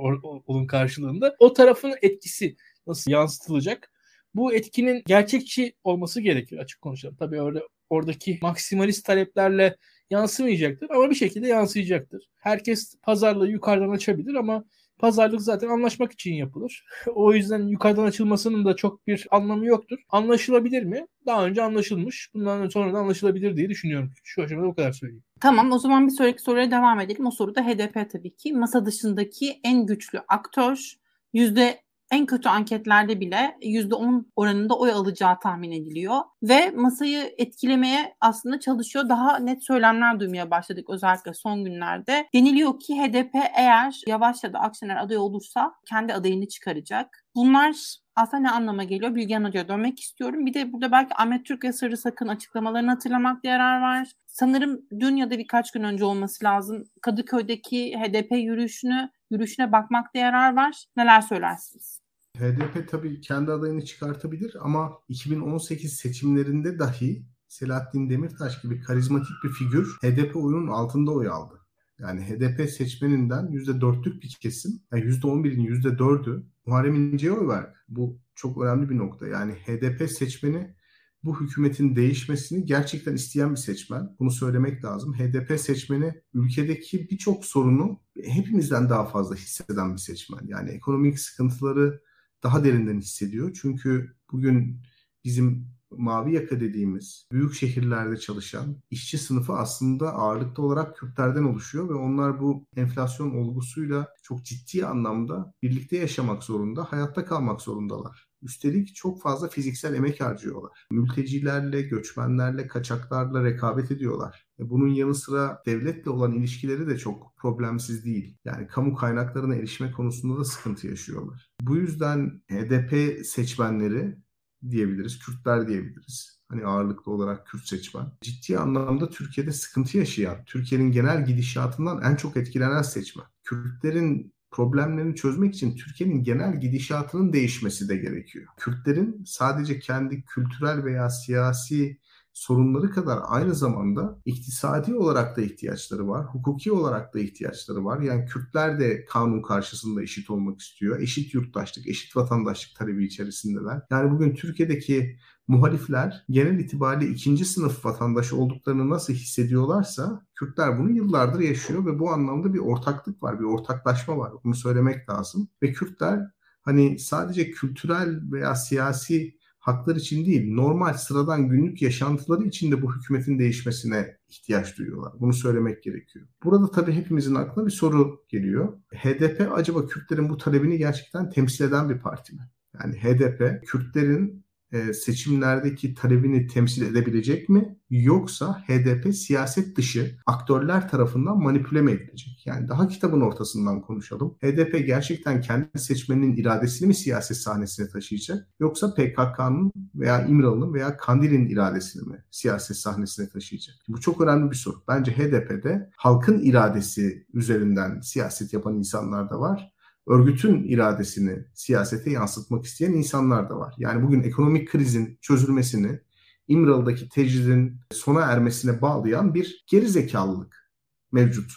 onun karşılığında. O tarafın etkisi nasıl yansıtılacak? Bu etkinin gerçekçi olması gerekir açık konuşalım. Tabii orada oradaki maksimalist taleplerle yansımayacaktır ama bir şekilde yansıyacaktır. Herkes pazarlığı yukarıdan açabilir ama pazarlık zaten anlaşmak için yapılır. o yüzden yukarıdan açılmasının da çok bir anlamı yoktur. Anlaşılabilir mi? Daha önce anlaşılmış. Bundan sonra da anlaşılabilir diye düşünüyorum. Şu aşamada o kadar söyleyeyim. Tamam o zaman bir sonraki soruya devam edelim. O soru da HDP tabii ki. Masa dışındaki en güçlü aktör yüzde en kötü anketlerde bile %10 oranında oy alacağı tahmin ediliyor. Ve masayı etkilemeye aslında çalışıyor. Daha net söylemler duymaya başladık özellikle son günlerde. Deniliyor ki HDP eğer Yavaş ya da Akşener aday olursa kendi adayını çıkaracak. Bunlar aslında ne anlama geliyor? Bilgehan Hoca'ya dönmek istiyorum. Bir de burada belki Ahmet Türk ve Sırrı Sakın açıklamalarını hatırlamakta yarar var. Sanırım dün ya da birkaç gün önce olması lazım. Kadıköy'deki HDP yürüyüşünü yürüyüşüne bakmakta yarar var. Neler söylersiniz? HDP tabii kendi adayını çıkartabilir ama 2018 seçimlerinde dahi Selahattin Demirtaş gibi karizmatik bir figür HDP oyunun altında oy aldı. Yani HDP seçmeninden %4'lük bir kesim, yani %11'in %4'ü Muharrem İnce'ye oy verdi. Bu çok önemli bir nokta. Yani HDP seçmeni bu hükümetin değişmesini gerçekten isteyen bir seçmen. Bunu söylemek lazım. HDP seçmeni ülkedeki birçok sorunu hepimizden daha fazla hisseden bir seçmen. Yani ekonomik sıkıntıları daha derinden hissediyor. Çünkü bugün bizim mavi yaka dediğimiz büyük şehirlerde çalışan işçi sınıfı aslında ağırlıklı olarak Kürtlerden oluşuyor ve onlar bu enflasyon olgusuyla çok ciddi anlamda birlikte yaşamak zorunda, hayatta kalmak zorundalar. Üstelik çok fazla fiziksel emek harcıyorlar. Mültecilerle, göçmenlerle, kaçaklarla rekabet ediyorlar. E, bunun yanı sıra devletle olan ilişkileri de çok problemsiz değil. Yani kamu kaynaklarına erişme konusunda da sıkıntı yaşıyorlar. Bu yüzden HDP seçmenleri diyebiliriz, Kürtler diyebiliriz. Hani ağırlıklı olarak Kürt seçmen. Ciddi anlamda Türkiye'de sıkıntı yaşayan, Türkiye'nin genel gidişatından en çok etkilenen seçmen. Kürtlerin problemlerini çözmek için Türkiye'nin genel gidişatının değişmesi de gerekiyor. Kürtlerin sadece kendi kültürel veya siyasi sorunları kadar aynı zamanda iktisadi olarak da ihtiyaçları var, hukuki olarak da ihtiyaçları var. Yani Kürtler de kanun karşısında eşit olmak istiyor. Eşit yurttaşlık, eşit vatandaşlık talebi içerisindeler. Yani bugün Türkiye'deki muhalifler genel itibariyle ikinci sınıf vatandaş olduklarını nasıl hissediyorlarsa Kürtler bunu yıllardır yaşıyor ve bu anlamda bir ortaklık var, bir ortaklaşma var. Bunu söylemek lazım. Ve Kürtler hani sadece kültürel veya siyasi haklar için değil, normal sıradan günlük yaşantıları için de bu hükümetin değişmesine ihtiyaç duyuyorlar. Bunu söylemek gerekiyor. Burada tabii hepimizin aklına bir soru geliyor. HDP acaba Kürtlerin bu talebini gerçekten temsil eden bir parti mi? Yani HDP Kürtlerin e, seçimlerdeki talebini temsil edebilecek mi? Yoksa HDP siyaset dışı aktörler tarafından manipüle mi edilecek? Yani daha kitabın ortasından konuşalım. HDP gerçekten kendi seçmeninin iradesini mi siyaset sahnesine taşıyacak? Yoksa PKK'nın veya İmralı'nın veya Kandil'in iradesini mi siyaset sahnesine taşıyacak? Bu çok önemli bir soru. Bence HDP'de halkın iradesi üzerinden siyaset yapan insanlar da var örgütün iradesini siyasete yansıtmak isteyen insanlar da var. Yani bugün ekonomik krizin çözülmesini İmralı'daki tecridin sona ermesine bağlayan bir gerizekalılık mevcut.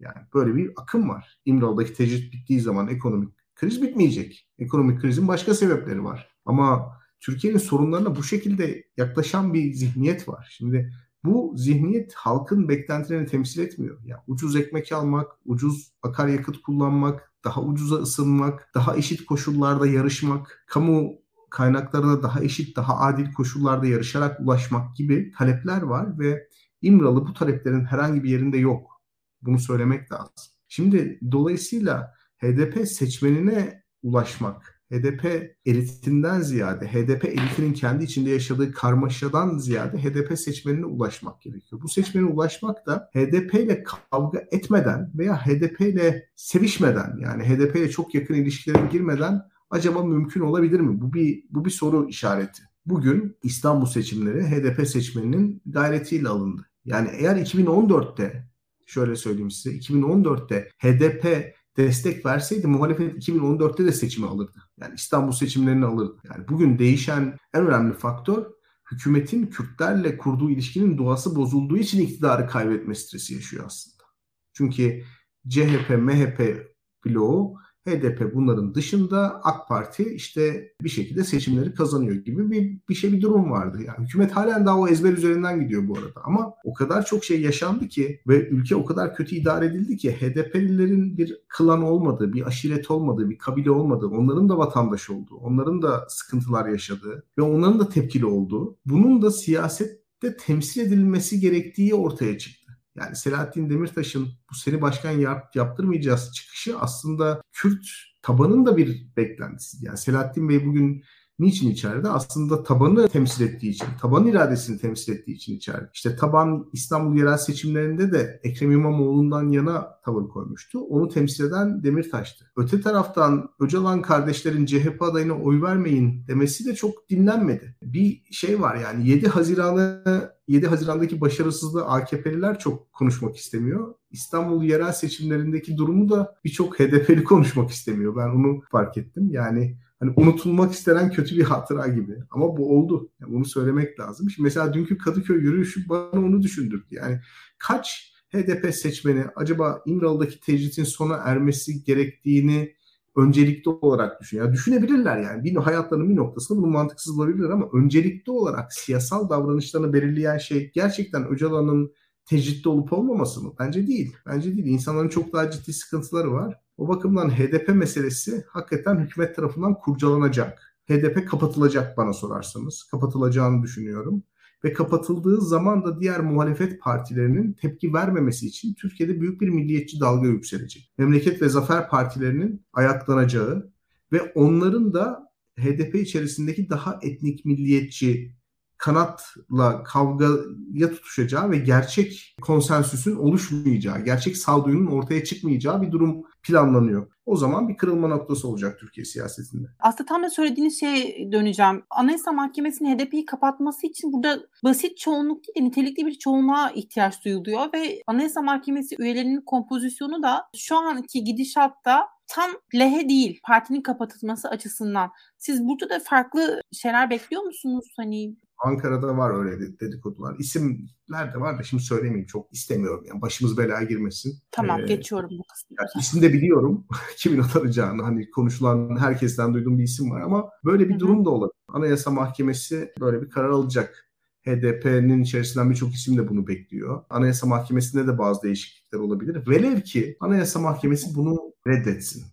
Yani böyle bir akım var. İmralı'daki tecrit bittiği zaman ekonomik kriz bitmeyecek. Ekonomik krizin başka sebepleri var. Ama Türkiye'nin sorunlarına bu şekilde yaklaşan bir zihniyet var. Şimdi bu zihniyet halkın beklentilerini temsil etmiyor. Yani ucuz ekmek almak, ucuz akaryakıt kullanmak, daha ucuza ısınmak, daha eşit koşullarda yarışmak, kamu kaynaklarına daha eşit, daha adil koşullarda yarışarak ulaşmak gibi talepler var ve İmralı bu taleplerin herhangi bir yerinde yok. Bunu söylemek lazım. Şimdi dolayısıyla HDP seçmenine ulaşmak, HDP elitinden ziyade, HDP elitinin kendi içinde yaşadığı karmaşadan ziyade HDP seçmenine ulaşmak gerekiyor. Bu seçmene ulaşmak da HDP ile kavga etmeden veya HDP ile sevişmeden yani HDP ile çok yakın ilişkilere girmeden acaba mümkün olabilir mi? Bu bir bu bir soru işareti. Bugün İstanbul seçimleri HDP seçmeninin gayretiyle alındı. Yani eğer 2014'te şöyle söyleyeyim size 2014'te HDP destek verseydi muhalefet 2014'te de seçimi alırdı. Yani İstanbul seçimlerini alırdı. Yani bugün değişen en önemli faktör hükümetin Kürtlerle kurduğu ilişkinin doğası bozulduğu için iktidarı kaybetme stresi yaşıyor aslında. Çünkü CHP, MHP bloğu HDP bunların dışında AK Parti işte bir şekilde seçimleri kazanıyor gibi bir, bir şey bir durum vardı. Yani hükümet halen daha o ezber üzerinden gidiyor bu arada. Ama o kadar çok şey yaşandı ki ve ülke o kadar kötü idare edildi ki HDP'lilerin bir klan olmadığı, bir aşiret olmadığı, bir kabile olmadığı, onların da vatandaş olduğu, onların da sıkıntılar yaşadığı ve onların da tepkili olduğu, bunun da siyasette temsil edilmesi gerektiği ortaya çıktı. Yani Selahattin Demirtaş'ın bu seni başkan yap, yaptırmayacağız çıkışı aslında Kürt tabanın da bir beklentisi. Yani Selahattin Bey bugün Niçin içeride? Aslında tabanı temsil ettiği için, taban iradesini temsil ettiği için içeride. İşte taban İstanbul yerel seçimlerinde de Ekrem İmamoğlu'ndan yana tavır koymuştu. Onu temsil eden Demirtaş'tı. Öte taraftan Öcalan kardeşlerin CHP adayına oy vermeyin demesi de çok dinlenmedi. Bir şey var yani 7 Haziran'ı 7 Haziran'daki başarısızlığı AKP'liler çok konuşmak istemiyor. İstanbul yerel seçimlerindeki durumu da birçok HDP'li konuşmak istemiyor. Ben onu fark ettim. Yani hani unutulmak istenen kötü bir hatıra gibi. Ama bu oldu. Yani bunu söylemek lazım. Şimdi mesela dünkü Kadıköy yürüyüşü bana onu düşündürdü. Yani kaç HDP seçmeni acaba İmralı'daki tecritin sona ermesi gerektiğini öncelikli olarak düşün. Yani düşünebilirler yani. Bir hayatlarının bir noktasında bunu mantıksız bulabilirler ama öncelikli olarak siyasal davranışlarını belirleyen şey gerçekten Öcalan'ın tecritte olup olmaması mı? Bence değil. Bence değil. İnsanların çok daha ciddi sıkıntıları var. O bakımdan HDP meselesi hakikaten hükümet tarafından kurcalanacak. HDP kapatılacak bana sorarsanız. Kapatılacağını düşünüyorum. Ve kapatıldığı zaman da diğer muhalefet partilerinin tepki vermemesi için Türkiye'de büyük bir milliyetçi dalga yükselecek. Memleket ve Zafer Partilerinin ayaklanacağı ve onların da HDP içerisindeki daha etnik milliyetçi kanatla kavgaya tutuşacağı ve gerçek konsensüsün oluşmayacağı, gerçek sağduyunun ortaya çıkmayacağı bir durum planlanıyor. O zaman bir kırılma noktası olacak Türkiye siyasetinde. Aslında tam da söylediğiniz şeye döneceğim. Anayasa Mahkemesi'nin HDP'yi kapatması için burada basit çoğunluk değil de nitelikli bir çoğunluğa ihtiyaç duyuluyor ve Anayasa Mahkemesi üyelerinin kompozisyonu da şu anki gidişatta tam lehe değil partinin kapatılması açısından. Siz burada da farklı şeyler bekliyor musunuz? Hani Ankara'da var öyle dedikodular. İsimler de var da şimdi söylemeyeyim çok istemiyorum. Yani başımız belaya girmesin. Tamam ee, geçiyorum bu kısmı. Yani isim de biliyorum. Kimin atanacağını hani konuşulan herkesten duyduğum bir isim var ama böyle bir Hı-hı. durum da olabilir. Anayasa Mahkemesi böyle bir karar alacak. HDP'nin içerisinden birçok isim de bunu bekliyor. Anayasa Mahkemesi'nde de bazı değişiklikler olabilir. Velev ki Anayasa Mahkemesi bunu reddetsin.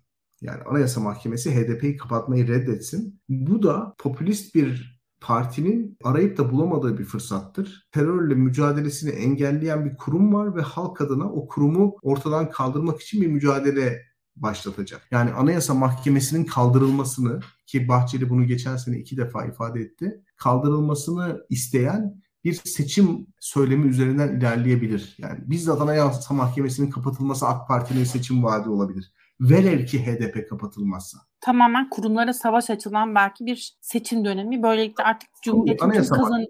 Yani Anayasa Mahkemesi HDP'yi kapatmayı reddetsin. Bu da popülist bir partinin arayıp da bulamadığı bir fırsattır. Terörle mücadelesini engelleyen bir kurum var ve halk adına o kurumu ortadan kaldırmak için bir mücadele başlatacak. Yani Anayasa Mahkemesi'nin kaldırılmasını ki Bahçeli bunu geçen sene iki defa ifade etti. Kaldırılmasını isteyen bir seçim söylemi üzerinden ilerleyebilir. Yani bizzat Anayasa Mahkemesi'nin kapatılması AK Parti'nin seçim vaadi olabilir. Velev ki HDP kapatılmazsa. Tamamen kurumlara savaş açılan belki bir seçim dönemi. Böylelikle artık Cumhuriyet'in kazan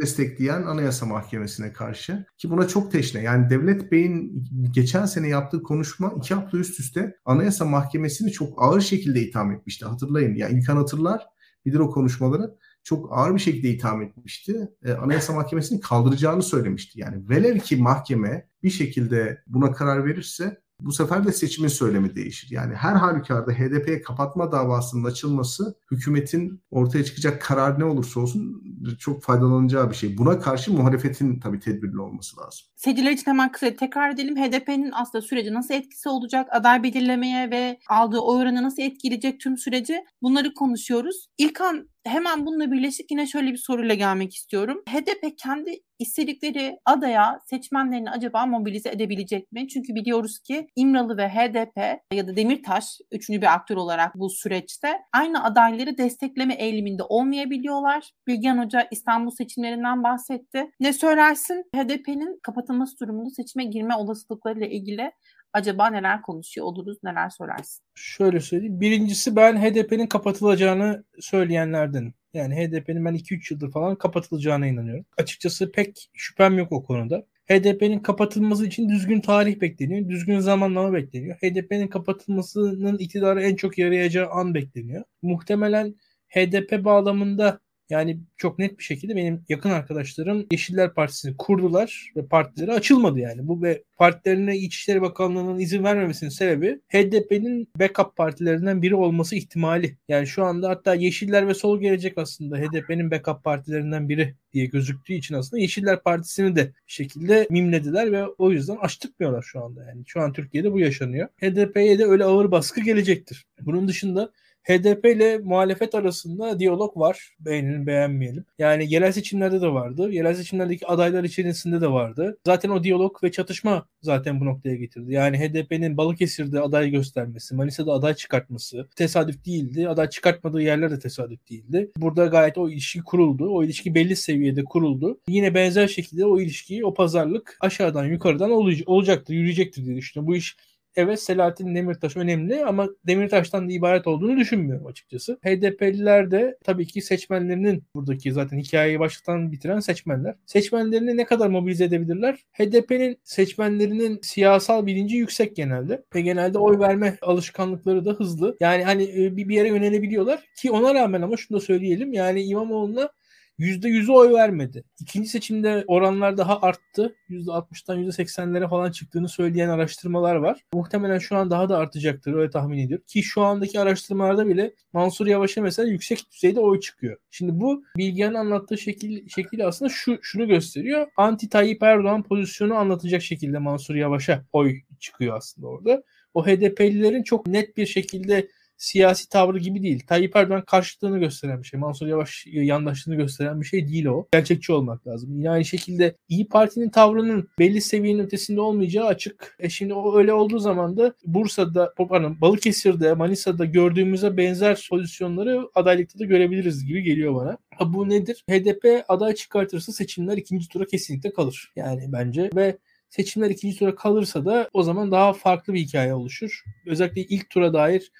destekleyen Anayasa Mahkemesi'ne karşı ki buna çok teşne. Yani Devlet Bey'in geçen sene yaptığı konuşma iki hafta üst üste Anayasa Mahkemesi'ni çok ağır şekilde itham etmişti. Hatırlayın. Ya yani İlkan hatırlar bilir o konuşmaları çok ağır bir şekilde itham etmişti. E, Anayasa Mahkemesi'ni kaldıracağını söylemişti. Yani velev ki mahkeme bir şekilde buna karar verirse bu sefer de seçimin söylemi değişir. Yani her halükarda HDP'ye kapatma davasının açılması hükümetin ortaya çıkacak karar ne olursa olsun çok faydalanacağı bir şey. Buna karşı muhalefetin tabii tedbirli olması lazım. Seyirciler için hemen kısa tekrar edelim. HDP'nin aslında süreci nasıl etkisi olacak? Aday belirlemeye ve aldığı oy oranı nasıl etkileyecek tüm süreci? Bunları konuşuyoruz. İlkan hemen bununla birleşik yine şöyle bir soruyla gelmek istiyorum. HDP kendi istedikleri adaya seçmenlerini acaba mobilize edebilecek mi? Çünkü biliyoruz ki İmralı ve HDP ya da Demirtaş üçüncü bir aktör olarak bu süreçte aynı adayları destekleme eğiliminde olmayabiliyorlar. Bilgehan Hoca İstanbul seçimlerinden bahsetti. Ne söylersin? HDP'nin kapatılması durumunda seçime girme olasılıklarıyla ilgili acaba neler konuşuyor oluruz, neler söylersin? Şöyle söyleyeyim. Birincisi ben HDP'nin kapatılacağını söyleyenlerdenim. Yani HDP'nin ben 2-3 yıldır falan kapatılacağına inanıyorum. Açıkçası pek şüphem yok o konuda. HDP'nin kapatılması için düzgün tarih bekleniyor. Düzgün zamanlama bekleniyor. HDP'nin kapatılmasının iktidara en çok yarayacağı an bekleniyor. Muhtemelen HDP bağlamında yani çok net bir şekilde benim yakın arkadaşlarım Yeşiller Partisi'ni kurdular ve partileri açılmadı yani. Bu ve partilerine İçişleri Bakanlığı'nın izin vermemesinin sebebi HDP'nin backup partilerinden biri olması ihtimali. Yani şu anda hatta Yeşiller ve Sol Gelecek aslında HDP'nin backup partilerinden biri diye gözüktüğü için aslında Yeşiller Partisi'ni de bir şekilde mimlediler ve o yüzden açtıkmıyorlar şu anda. Yani şu an Türkiye'de bu yaşanıyor. HDP'ye de öyle ağır baskı gelecektir. Bunun dışında HDP ile muhalefet arasında diyalog var. Beğenelim beğenmeyelim. Yani yerel seçimlerde de vardı. Yerel seçimlerdeki adaylar içerisinde de vardı. Zaten o diyalog ve çatışma zaten bu noktaya getirdi. Yani HDP'nin Balıkesir'de aday göstermesi, Manisa'da aday çıkartması tesadüf değildi. Aday çıkartmadığı yerler de tesadüf değildi. Burada gayet o ilişki kuruldu. O ilişki belli seviyede kuruldu. Yine benzer şekilde o ilişki, o pazarlık aşağıdan yukarıdan olacaktır, yürüyecektir diye düşünüyorum. Bu iş evet Selahattin Demirtaş önemli ama Demirtaş'tan da ibaret olduğunu düşünmüyorum açıkçası. HDP'liler de tabii ki seçmenlerinin buradaki zaten hikayeyi başlatan bitiren seçmenler. Seçmenlerini ne kadar mobilize edebilirler? HDP'nin seçmenlerinin siyasal bilinci yüksek genelde ve genelde oy verme alışkanlıkları da hızlı. Yani hani e, bir yere yönelebiliyorlar ki ona rağmen ama şunu da söyleyelim yani İmamoğlu'na %100'ü oy vermedi. İkinci seçimde oranlar daha arttı. %60'dan %80'lere falan çıktığını söyleyen araştırmalar var. Muhtemelen şu an daha da artacaktır öyle tahmin ediyorum. Ki şu andaki araştırmalarda bile Mansur Yavaş'a mesela yüksek düzeyde oy çıkıyor. Şimdi bu Bilgehan'ın anlattığı şekil, şekil aslında şu şunu gösteriyor. Anti Tayyip Erdoğan pozisyonu anlatacak şekilde Mansur Yavaş'a oy çıkıyor aslında orada. O HDP'lilerin çok net bir şekilde siyasi tavrı gibi değil. Tayyip Erdoğan karşıtlığını gösteren bir şey. Mansur Yavaş yandaşlığını gösteren bir şey değil o. Gerçekçi olmak lazım. Yine aynı şekilde İyi Parti'nin tavrının belli seviyenin ötesinde olmayacağı açık. E şimdi o öyle olduğu zaman da Bursa'da, pardon Balıkesir'de, Manisa'da gördüğümüze benzer pozisyonları adaylıkta da görebiliriz gibi geliyor bana. Ha bu nedir? HDP aday çıkartırsa seçimler ikinci tura kesinlikle kalır. Yani bence ve seçimler ikinci tura kalırsa da o zaman daha farklı bir hikaye oluşur. Özellikle ilk tura dair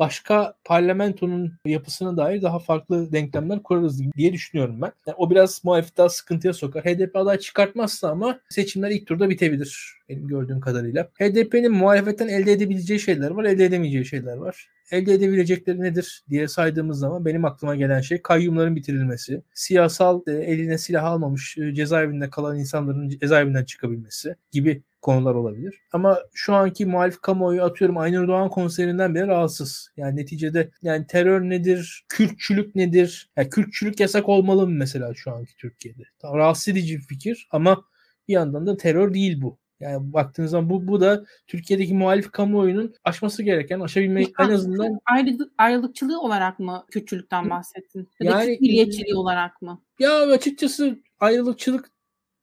başka parlamentonun yapısına dair daha farklı denklemler kurarız diye düşünüyorum ben. Yani o biraz muhalefet daha sıkıntıya sokar. HDP aday çıkartmazsa ama seçimler ilk turda bitebilir benim gördüğüm kadarıyla. HDP'nin muhalefetten elde edebileceği şeyler var, elde edemeyeceği şeyler var. Elde edebilecekleri nedir diye saydığımız zaman benim aklıma gelen şey kayyumların bitirilmesi, siyasal e, eline silah almamış e, cezaevinde kalan insanların cezaevinden çıkabilmesi gibi konular olabilir. Ama şu anki muhalif kamuoyu atıyorum Aynur Doğan konserinden bile rahatsız. Yani neticede yani terör nedir, Kürtçülük nedir? Yani Kürtçülük yasak olmalı mı mesela şu anki Türkiye'de? Rahatsız edici bir fikir ama bir yandan da terör değil bu. Yani baktığınız zaman bu, bu da Türkiye'deki muhalif kamuoyunun aşması gereken, aşabilmek en azından... Ayrılık, ayrılıkçılığı olarak mı Kürtçülükten bahsettin? Ya da yani, Kürt milliyetçiliği olarak mı? Ya açıkçası ayrılıkçılık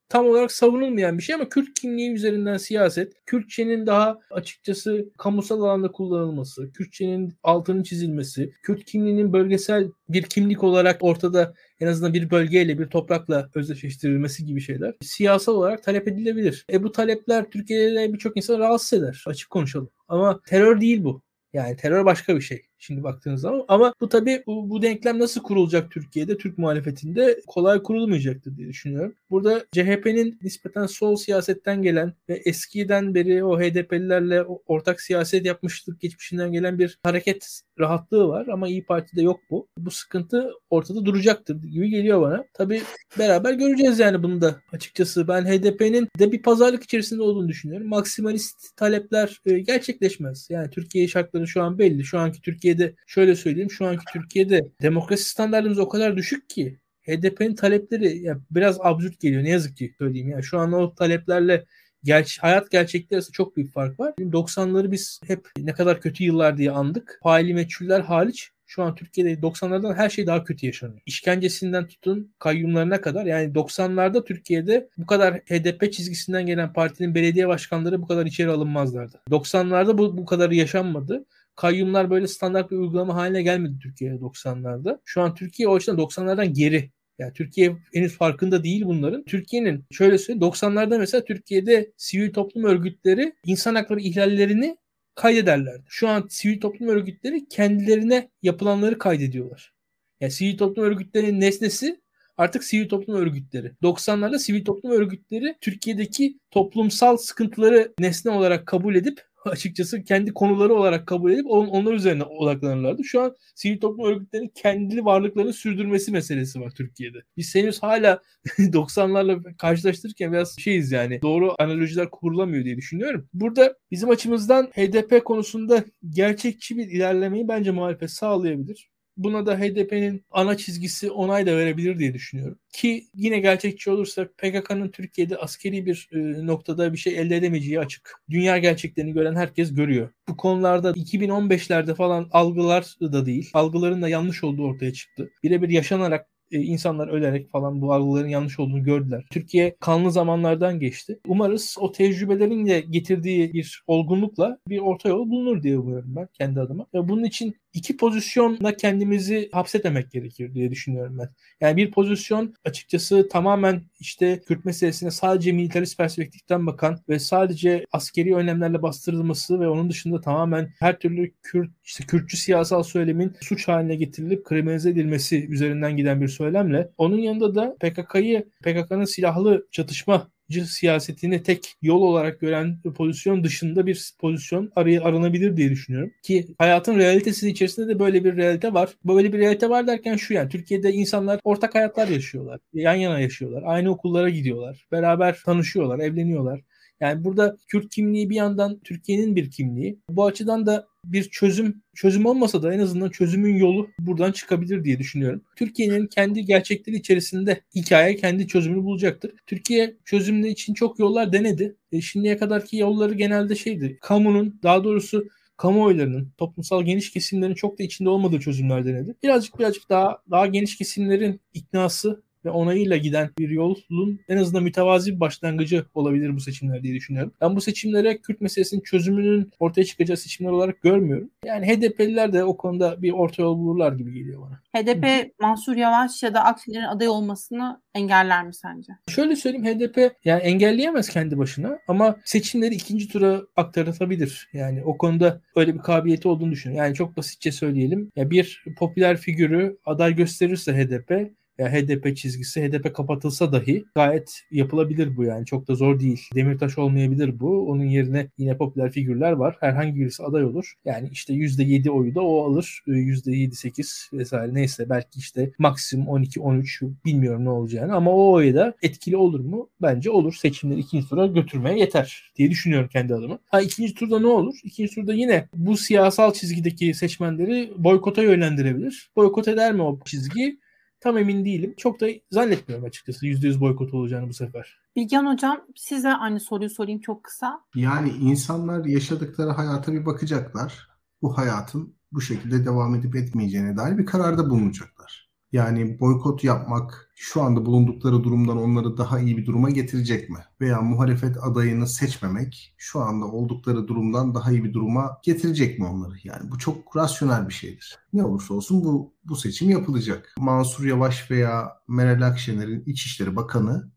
tam olarak savunulmayan bir şey ama Kürt kimliği üzerinden siyaset, Kürtçenin daha açıkçası kamusal alanda kullanılması, Kürtçenin altının çizilmesi, Kürt kimliğinin bölgesel bir kimlik olarak ortada en azından bir bölgeyle bir toprakla özdeşleştirilmesi gibi şeyler siyasal olarak talep edilebilir. E bu talepler Türkiye'de birçok insan rahatsız eder. Açık konuşalım. Ama terör değil bu. Yani terör başka bir şey şimdi baktığınız zaman. Ama bu tabii bu, bu denklem nasıl kurulacak Türkiye'de, Türk muhalefetinde kolay kurulmayacaktır diye düşünüyorum. Burada CHP'nin nispeten sol siyasetten gelen ve eskiden beri o HDP'lilerle ortak siyaset yapmışlık geçmişinden gelen bir hareket rahatlığı var ama İyi Parti'de yok bu. Bu sıkıntı ortada duracaktır gibi geliyor bana. Tabii beraber göreceğiz yani bunu da açıkçası. Ben HDP'nin de bir pazarlık içerisinde olduğunu düşünüyorum. Maksimalist talepler e, gerçekleşmez. Yani Türkiye şartları şu an belli. Şu anki Türkiye Türkiye'de şöyle söyleyeyim şu anki Türkiye'de demokrasi standartımız o kadar düşük ki HDP'nin talepleri ya biraz absürt geliyor ne yazık ki söyleyeyim ya. Şu an o taleplerle Gerçi hayat gerçekleri arasında çok büyük fark var. 90'ları biz hep ne kadar kötü yıllar diye andık. Faili meçhuller hariç şu an Türkiye'de 90'lardan her şey daha kötü yaşanıyor. İşkencesinden tutun kayyumlarına kadar yani 90'larda Türkiye'de bu kadar HDP çizgisinden gelen partinin belediye başkanları bu kadar içeri alınmazlardı. 90'larda bu, bu kadar yaşanmadı kayyumlar böyle standart bir uygulama haline gelmedi Türkiye'de 90'larda. Şu an Türkiye o açıdan 90'lardan geri. Yani Türkiye henüz farkında değil bunların. Türkiye'nin şöyle söyleyeyim 90'larda mesela Türkiye'de sivil toplum örgütleri insan hakları ihlallerini kaydederlerdi. Şu an sivil toplum örgütleri kendilerine yapılanları kaydediyorlar. Yani sivil toplum örgütlerinin nesnesi artık sivil toplum örgütleri. 90'larda sivil toplum örgütleri Türkiye'deki toplumsal sıkıntıları nesne olarak kabul edip açıkçası kendi konuları olarak kabul edip on, onlar üzerine odaklanırlardı. Şu an sivil toplum örgütlerinin kendi varlıklarını sürdürmesi meselesi var Türkiye'de. Biz henüz hala 90'larla karşılaştırırken biraz şeyiz yani doğru analojiler kurulamıyor diye düşünüyorum. Burada bizim açımızdan HDP konusunda gerçekçi bir ilerlemeyi bence muhalefet sağlayabilir. Buna da HDP'nin ana çizgisi onay da verebilir diye düşünüyorum. Ki yine gerçekçi olursak PKK'nın Türkiye'de askeri bir e, noktada bir şey elde edemeyeceği açık. Dünya gerçeklerini gören herkes görüyor. Bu konularda 2015'lerde falan algılar da değil. Algıların da yanlış olduğu ortaya çıktı. Birebir yaşanarak e, insanlar ölerek falan bu algıların yanlış olduğunu gördüler. Türkiye kanlı zamanlardan geçti. Umarız o tecrübelerin de getirdiği bir olgunlukla bir orta yol bulunur diye umuyorum ben kendi adıma. Ve bunun için iki pozisyonla kendimizi hapsetmemek gerekir diye düşünüyorum ben. Yani bir pozisyon açıkçası tamamen işte Kürt meselesine sadece militarist perspektiften bakan ve sadece askeri önlemlerle bastırılması ve onun dışında tamamen her türlü Kürt işte Kürtçü siyasal söylemin suç haline getirilip kriminalize edilmesi üzerinden giden bir söylemle onun yanında da PKK'yı PKK'nın silahlı çatışma siyasetini tek yol olarak gören pozisyon dışında bir pozisyon araya aranabilir diye düşünüyorum. Ki hayatın realitesi içerisinde de böyle bir realite var. Böyle bir realite var derken şu yani Türkiye'de insanlar ortak hayatlar yaşıyorlar. Yan yana yaşıyorlar. Aynı okullara gidiyorlar. Beraber tanışıyorlar, evleniyorlar. Yani burada Kürt kimliği bir yandan Türkiye'nin bir kimliği. Bu açıdan da bir çözüm çözüm olmasa da en azından çözümün yolu buradan çıkabilir diye düşünüyorum. Türkiye'nin kendi gerçekleri içerisinde hikaye kendi çözümünü bulacaktır. Türkiye çözümler için çok yollar denedi. E şimdiye kadarki yolları genelde şeydi. Kamunun daha doğrusu kamuoylarının, toplumsal geniş kesimlerin çok da içinde olmadığı çözümler denedi. Birazcık birazcık daha daha geniş kesimlerin iknası ve onayıyla giden bir yolun en azından mütevazi bir başlangıcı olabilir bu seçimler diye düşünüyorum. Ben bu seçimlere Kürt meselesinin çözümünün ortaya çıkacağı seçimler olarak görmüyorum. Yani HDP'liler de o konuda bir orta yol bulurlar gibi geliyor bana. HDP Mansur Yavaş ya da Akşener'in aday olmasını engeller mi sence? Şöyle söyleyeyim HDP yani engelleyemez kendi başına ama seçimleri ikinci tura aktarılabilir. Yani o konuda öyle bir kabiliyeti olduğunu düşünüyorum. Yani çok basitçe söyleyelim. Ya bir popüler figürü aday gösterirse HDP ya HDP çizgisi HDP kapatılsa dahi gayet yapılabilir bu yani. Çok da zor değil. Demirtaş olmayabilir bu. Onun yerine yine popüler figürler var. Herhangi birisi aday olur. Yani işte %7 oyu da o alır. %7-8 vesaire neyse belki işte maksimum 12-13 bilmiyorum ne olacağını ama o oyu da etkili olur mu? Bence olur. Seçimleri ikinci tura götürmeye yeter diye düşünüyorum kendi adıma. Ha ikinci turda ne olur? İkinci turda yine bu siyasal çizgideki seçmenleri boykota yönlendirebilir. Boykot eder mi o çizgi? Tam emin değilim. Çok da zannetmiyorum açıkçası %100 boykot olacağını bu sefer. Bilgen Hocam size aynı soruyu sorayım çok kısa. Yani insanlar yaşadıkları hayata bir bakacaklar. Bu hayatın bu şekilde devam edip etmeyeceğine dair bir kararda bulunacaklar. Yani boykot yapmak şu anda bulundukları durumdan onları daha iyi bir duruma getirecek mi? Veya muhalefet adayını seçmemek şu anda oldukları durumdan daha iyi bir duruma getirecek mi onları? Yani bu çok rasyonel bir şeydir. Ne olursa olsun bu bu seçim yapılacak. Mansur Yavaş veya Meral Akşener'in İçişleri Bakanı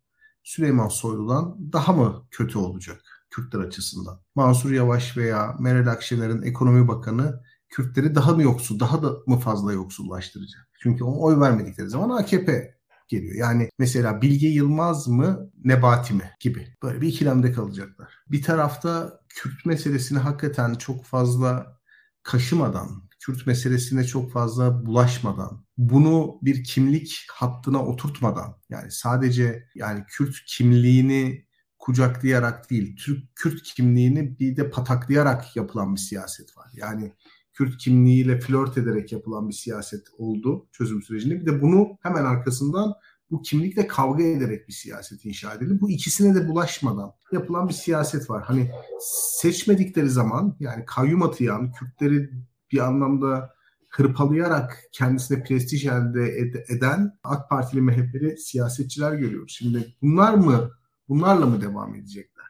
Süleyman Soylu'dan daha mı kötü olacak Kürtler açısından? Mansur Yavaş veya Meral Akşener'in Ekonomi Bakanı Kürtleri daha mı yoksul, daha da mı fazla yoksullaştıracak? Çünkü ona oy vermedikleri zaman AKP geliyor. Yani mesela Bilge Yılmaz mı Nebati mi gibi böyle bir ikilemde kalacaklar. Bir tarafta Kürt meselesini hakikaten çok fazla kaşımadan, Kürt meselesine çok fazla bulaşmadan, bunu bir kimlik hattına oturtmadan yani sadece yani Kürt kimliğini kucaklayarak değil, Türk Kürt kimliğini bir de pataklayarak yapılan bir siyaset var. Yani Kürt kimliğiyle flört ederek yapılan bir siyaset oldu çözüm sürecinde. Bir de bunu hemen arkasından bu kimlikle kavga ederek bir siyaset inşa edildi. Bu ikisine de bulaşmadan yapılan bir siyaset var. Hani seçmedikleri zaman yani kayyum atayan Kürtleri bir anlamda hırpalayarak kendisine prestij elde ed- eden AK Partili MHP'li siyasetçiler görüyoruz. Şimdi bunlar mı, bunlarla mı devam edecekler?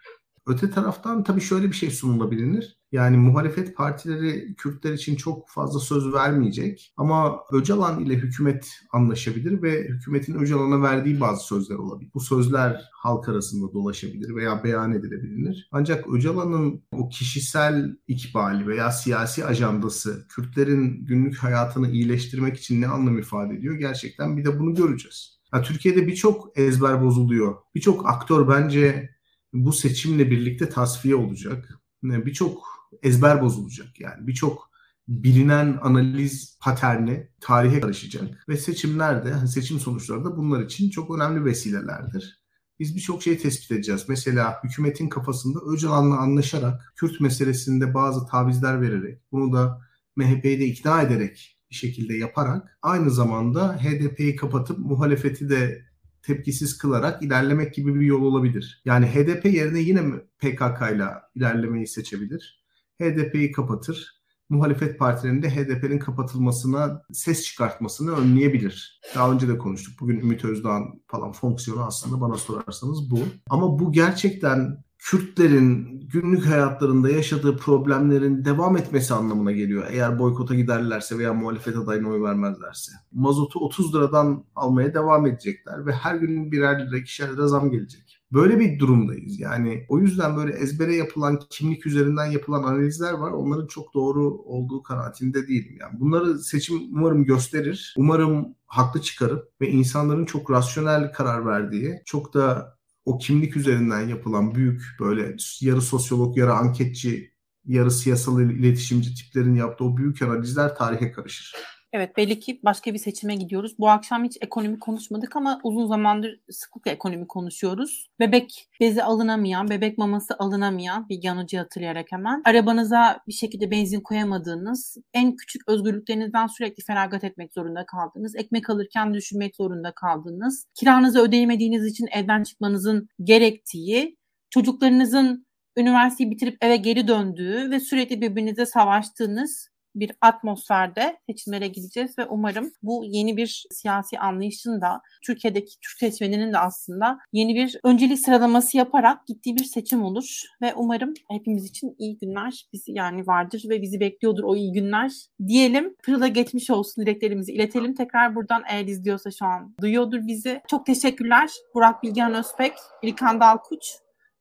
Öte taraftan tabii şöyle bir şey sunulabilir. Yani muhalefet partileri Kürtler için çok fazla söz vermeyecek ama Öcalan ile hükümet anlaşabilir ve hükümetin Öcalan'a verdiği bazı sözler olabilir. Bu sözler halk arasında dolaşabilir veya beyan edilebilir. Ancak Öcalan'ın o kişisel ikbali veya siyasi ajandası Kürtlerin günlük hayatını iyileştirmek için ne anlam ifade ediyor? Gerçekten bir de bunu göreceğiz. Ya, Türkiye'de birçok ezber bozuluyor. Birçok aktör bence bu seçimle birlikte tasfiye olacak. Birçok ezber bozulacak. Yani birçok bilinen analiz paterni tarihe karışacak ve seçimlerde hani seçim sonuçları da bunlar için çok önemli vesilelerdir. Biz birçok şey tespit edeceğiz. Mesela hükümetin kafasında Öcalan'la anlaşarak Kürt meselesinde bazı tavizler vererek bunu da MHP'yi de ikna ederek bir şekilde yaparak aynı zamanda HDP'yi kapatıp muhalefeti de tepkisiz kılarak ilerlemek gibi bir yol olabilir. Yani HDP yerine yine PKK ile ilerlemeyi seçebilir HDP'yi kapatır. Muhalefet partilerinde HDP'nin kapatılmasına ses çıkartmasını önleyebilir. Daha önce de konuştuk. Bugün Ümit Özdağ'ın falan fonksiyonu aslında bana sorarsanız bu. Ama bu gerçekten Kürtlerin günlük hayatlarında yaşadığı problemlerin devam etmesi anlamına geliyor. Eğer boykota giderlerse veya muhalefet adayına oy vermezlerse. Mazotu 30 liradan almaya devam edecekler ve her gün birer lira, ikişer lira zam gelecek. Böyle bir durumdayız. Yani o yüzden böyle ezbere yapılan kimlik üzerinden yapılan analizler var. Onların çok doğru olduğu kanaatinde değilim. Yani bunları seçim umarım gösterir. Umarım haklı çıkarıp ve insanların çok rasyonel karar verdiği, çok da o kimlik üzerinden yapılan büyük böyle yarı sosyolog, yarı anketçi, yarı siyasal iletişimci tiplerin yaptığı o büyük analizler tarihe karışır. Evet belli ki başka bir seçime gidiyoruz. Bu akşam hiç ekonomi konuşmadık ama uzun zamandır sıklıkla ekonomi konuşuyoruz. Bebek bezi alınamayan, bebek maması alınamayan bir yanıcı hatırlayarak hemen. Arabanıza bir şekilde benzin koyamadığınız, en küçük özgürlüklerinizden sürekli feragat etmek zorunda kaldığınız, ekmek alırken düşünmek zorunda kaldığınız, kiranızı ödeyemediğiniz için evden çıkmanızın gerektiği, çocuklarınızın üniversiteyi bitirip eve geri döndüğü ve sürekli birbirinize savaştığınız bir atmosferde seçimlere gideceğiz ve umarım bu yeni bir siyasi anlayışın da Türkiye'deki Türk seçmeninin de aslında yeni bir öncelik sıralaması yaparak gittiği bir seçim olur ve umarım hepimiz için iyi günler bizi yani vardır ve bizi bekliyordur o iyi günler diyelim. Pırıl'a geçmiş olsun dileklerimizi iletelim. Tekrar buradan eğer izliyorsa şu an duyuyordur bizi. Çok teşekkürler. Burak Bilgehan Özpek, İlkan Dalkuç.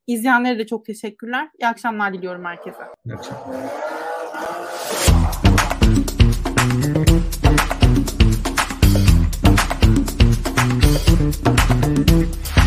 İzleyenlere de çok teşekkürler. İyi akşamlar diliyorum herkese. İyi akşamlar. Música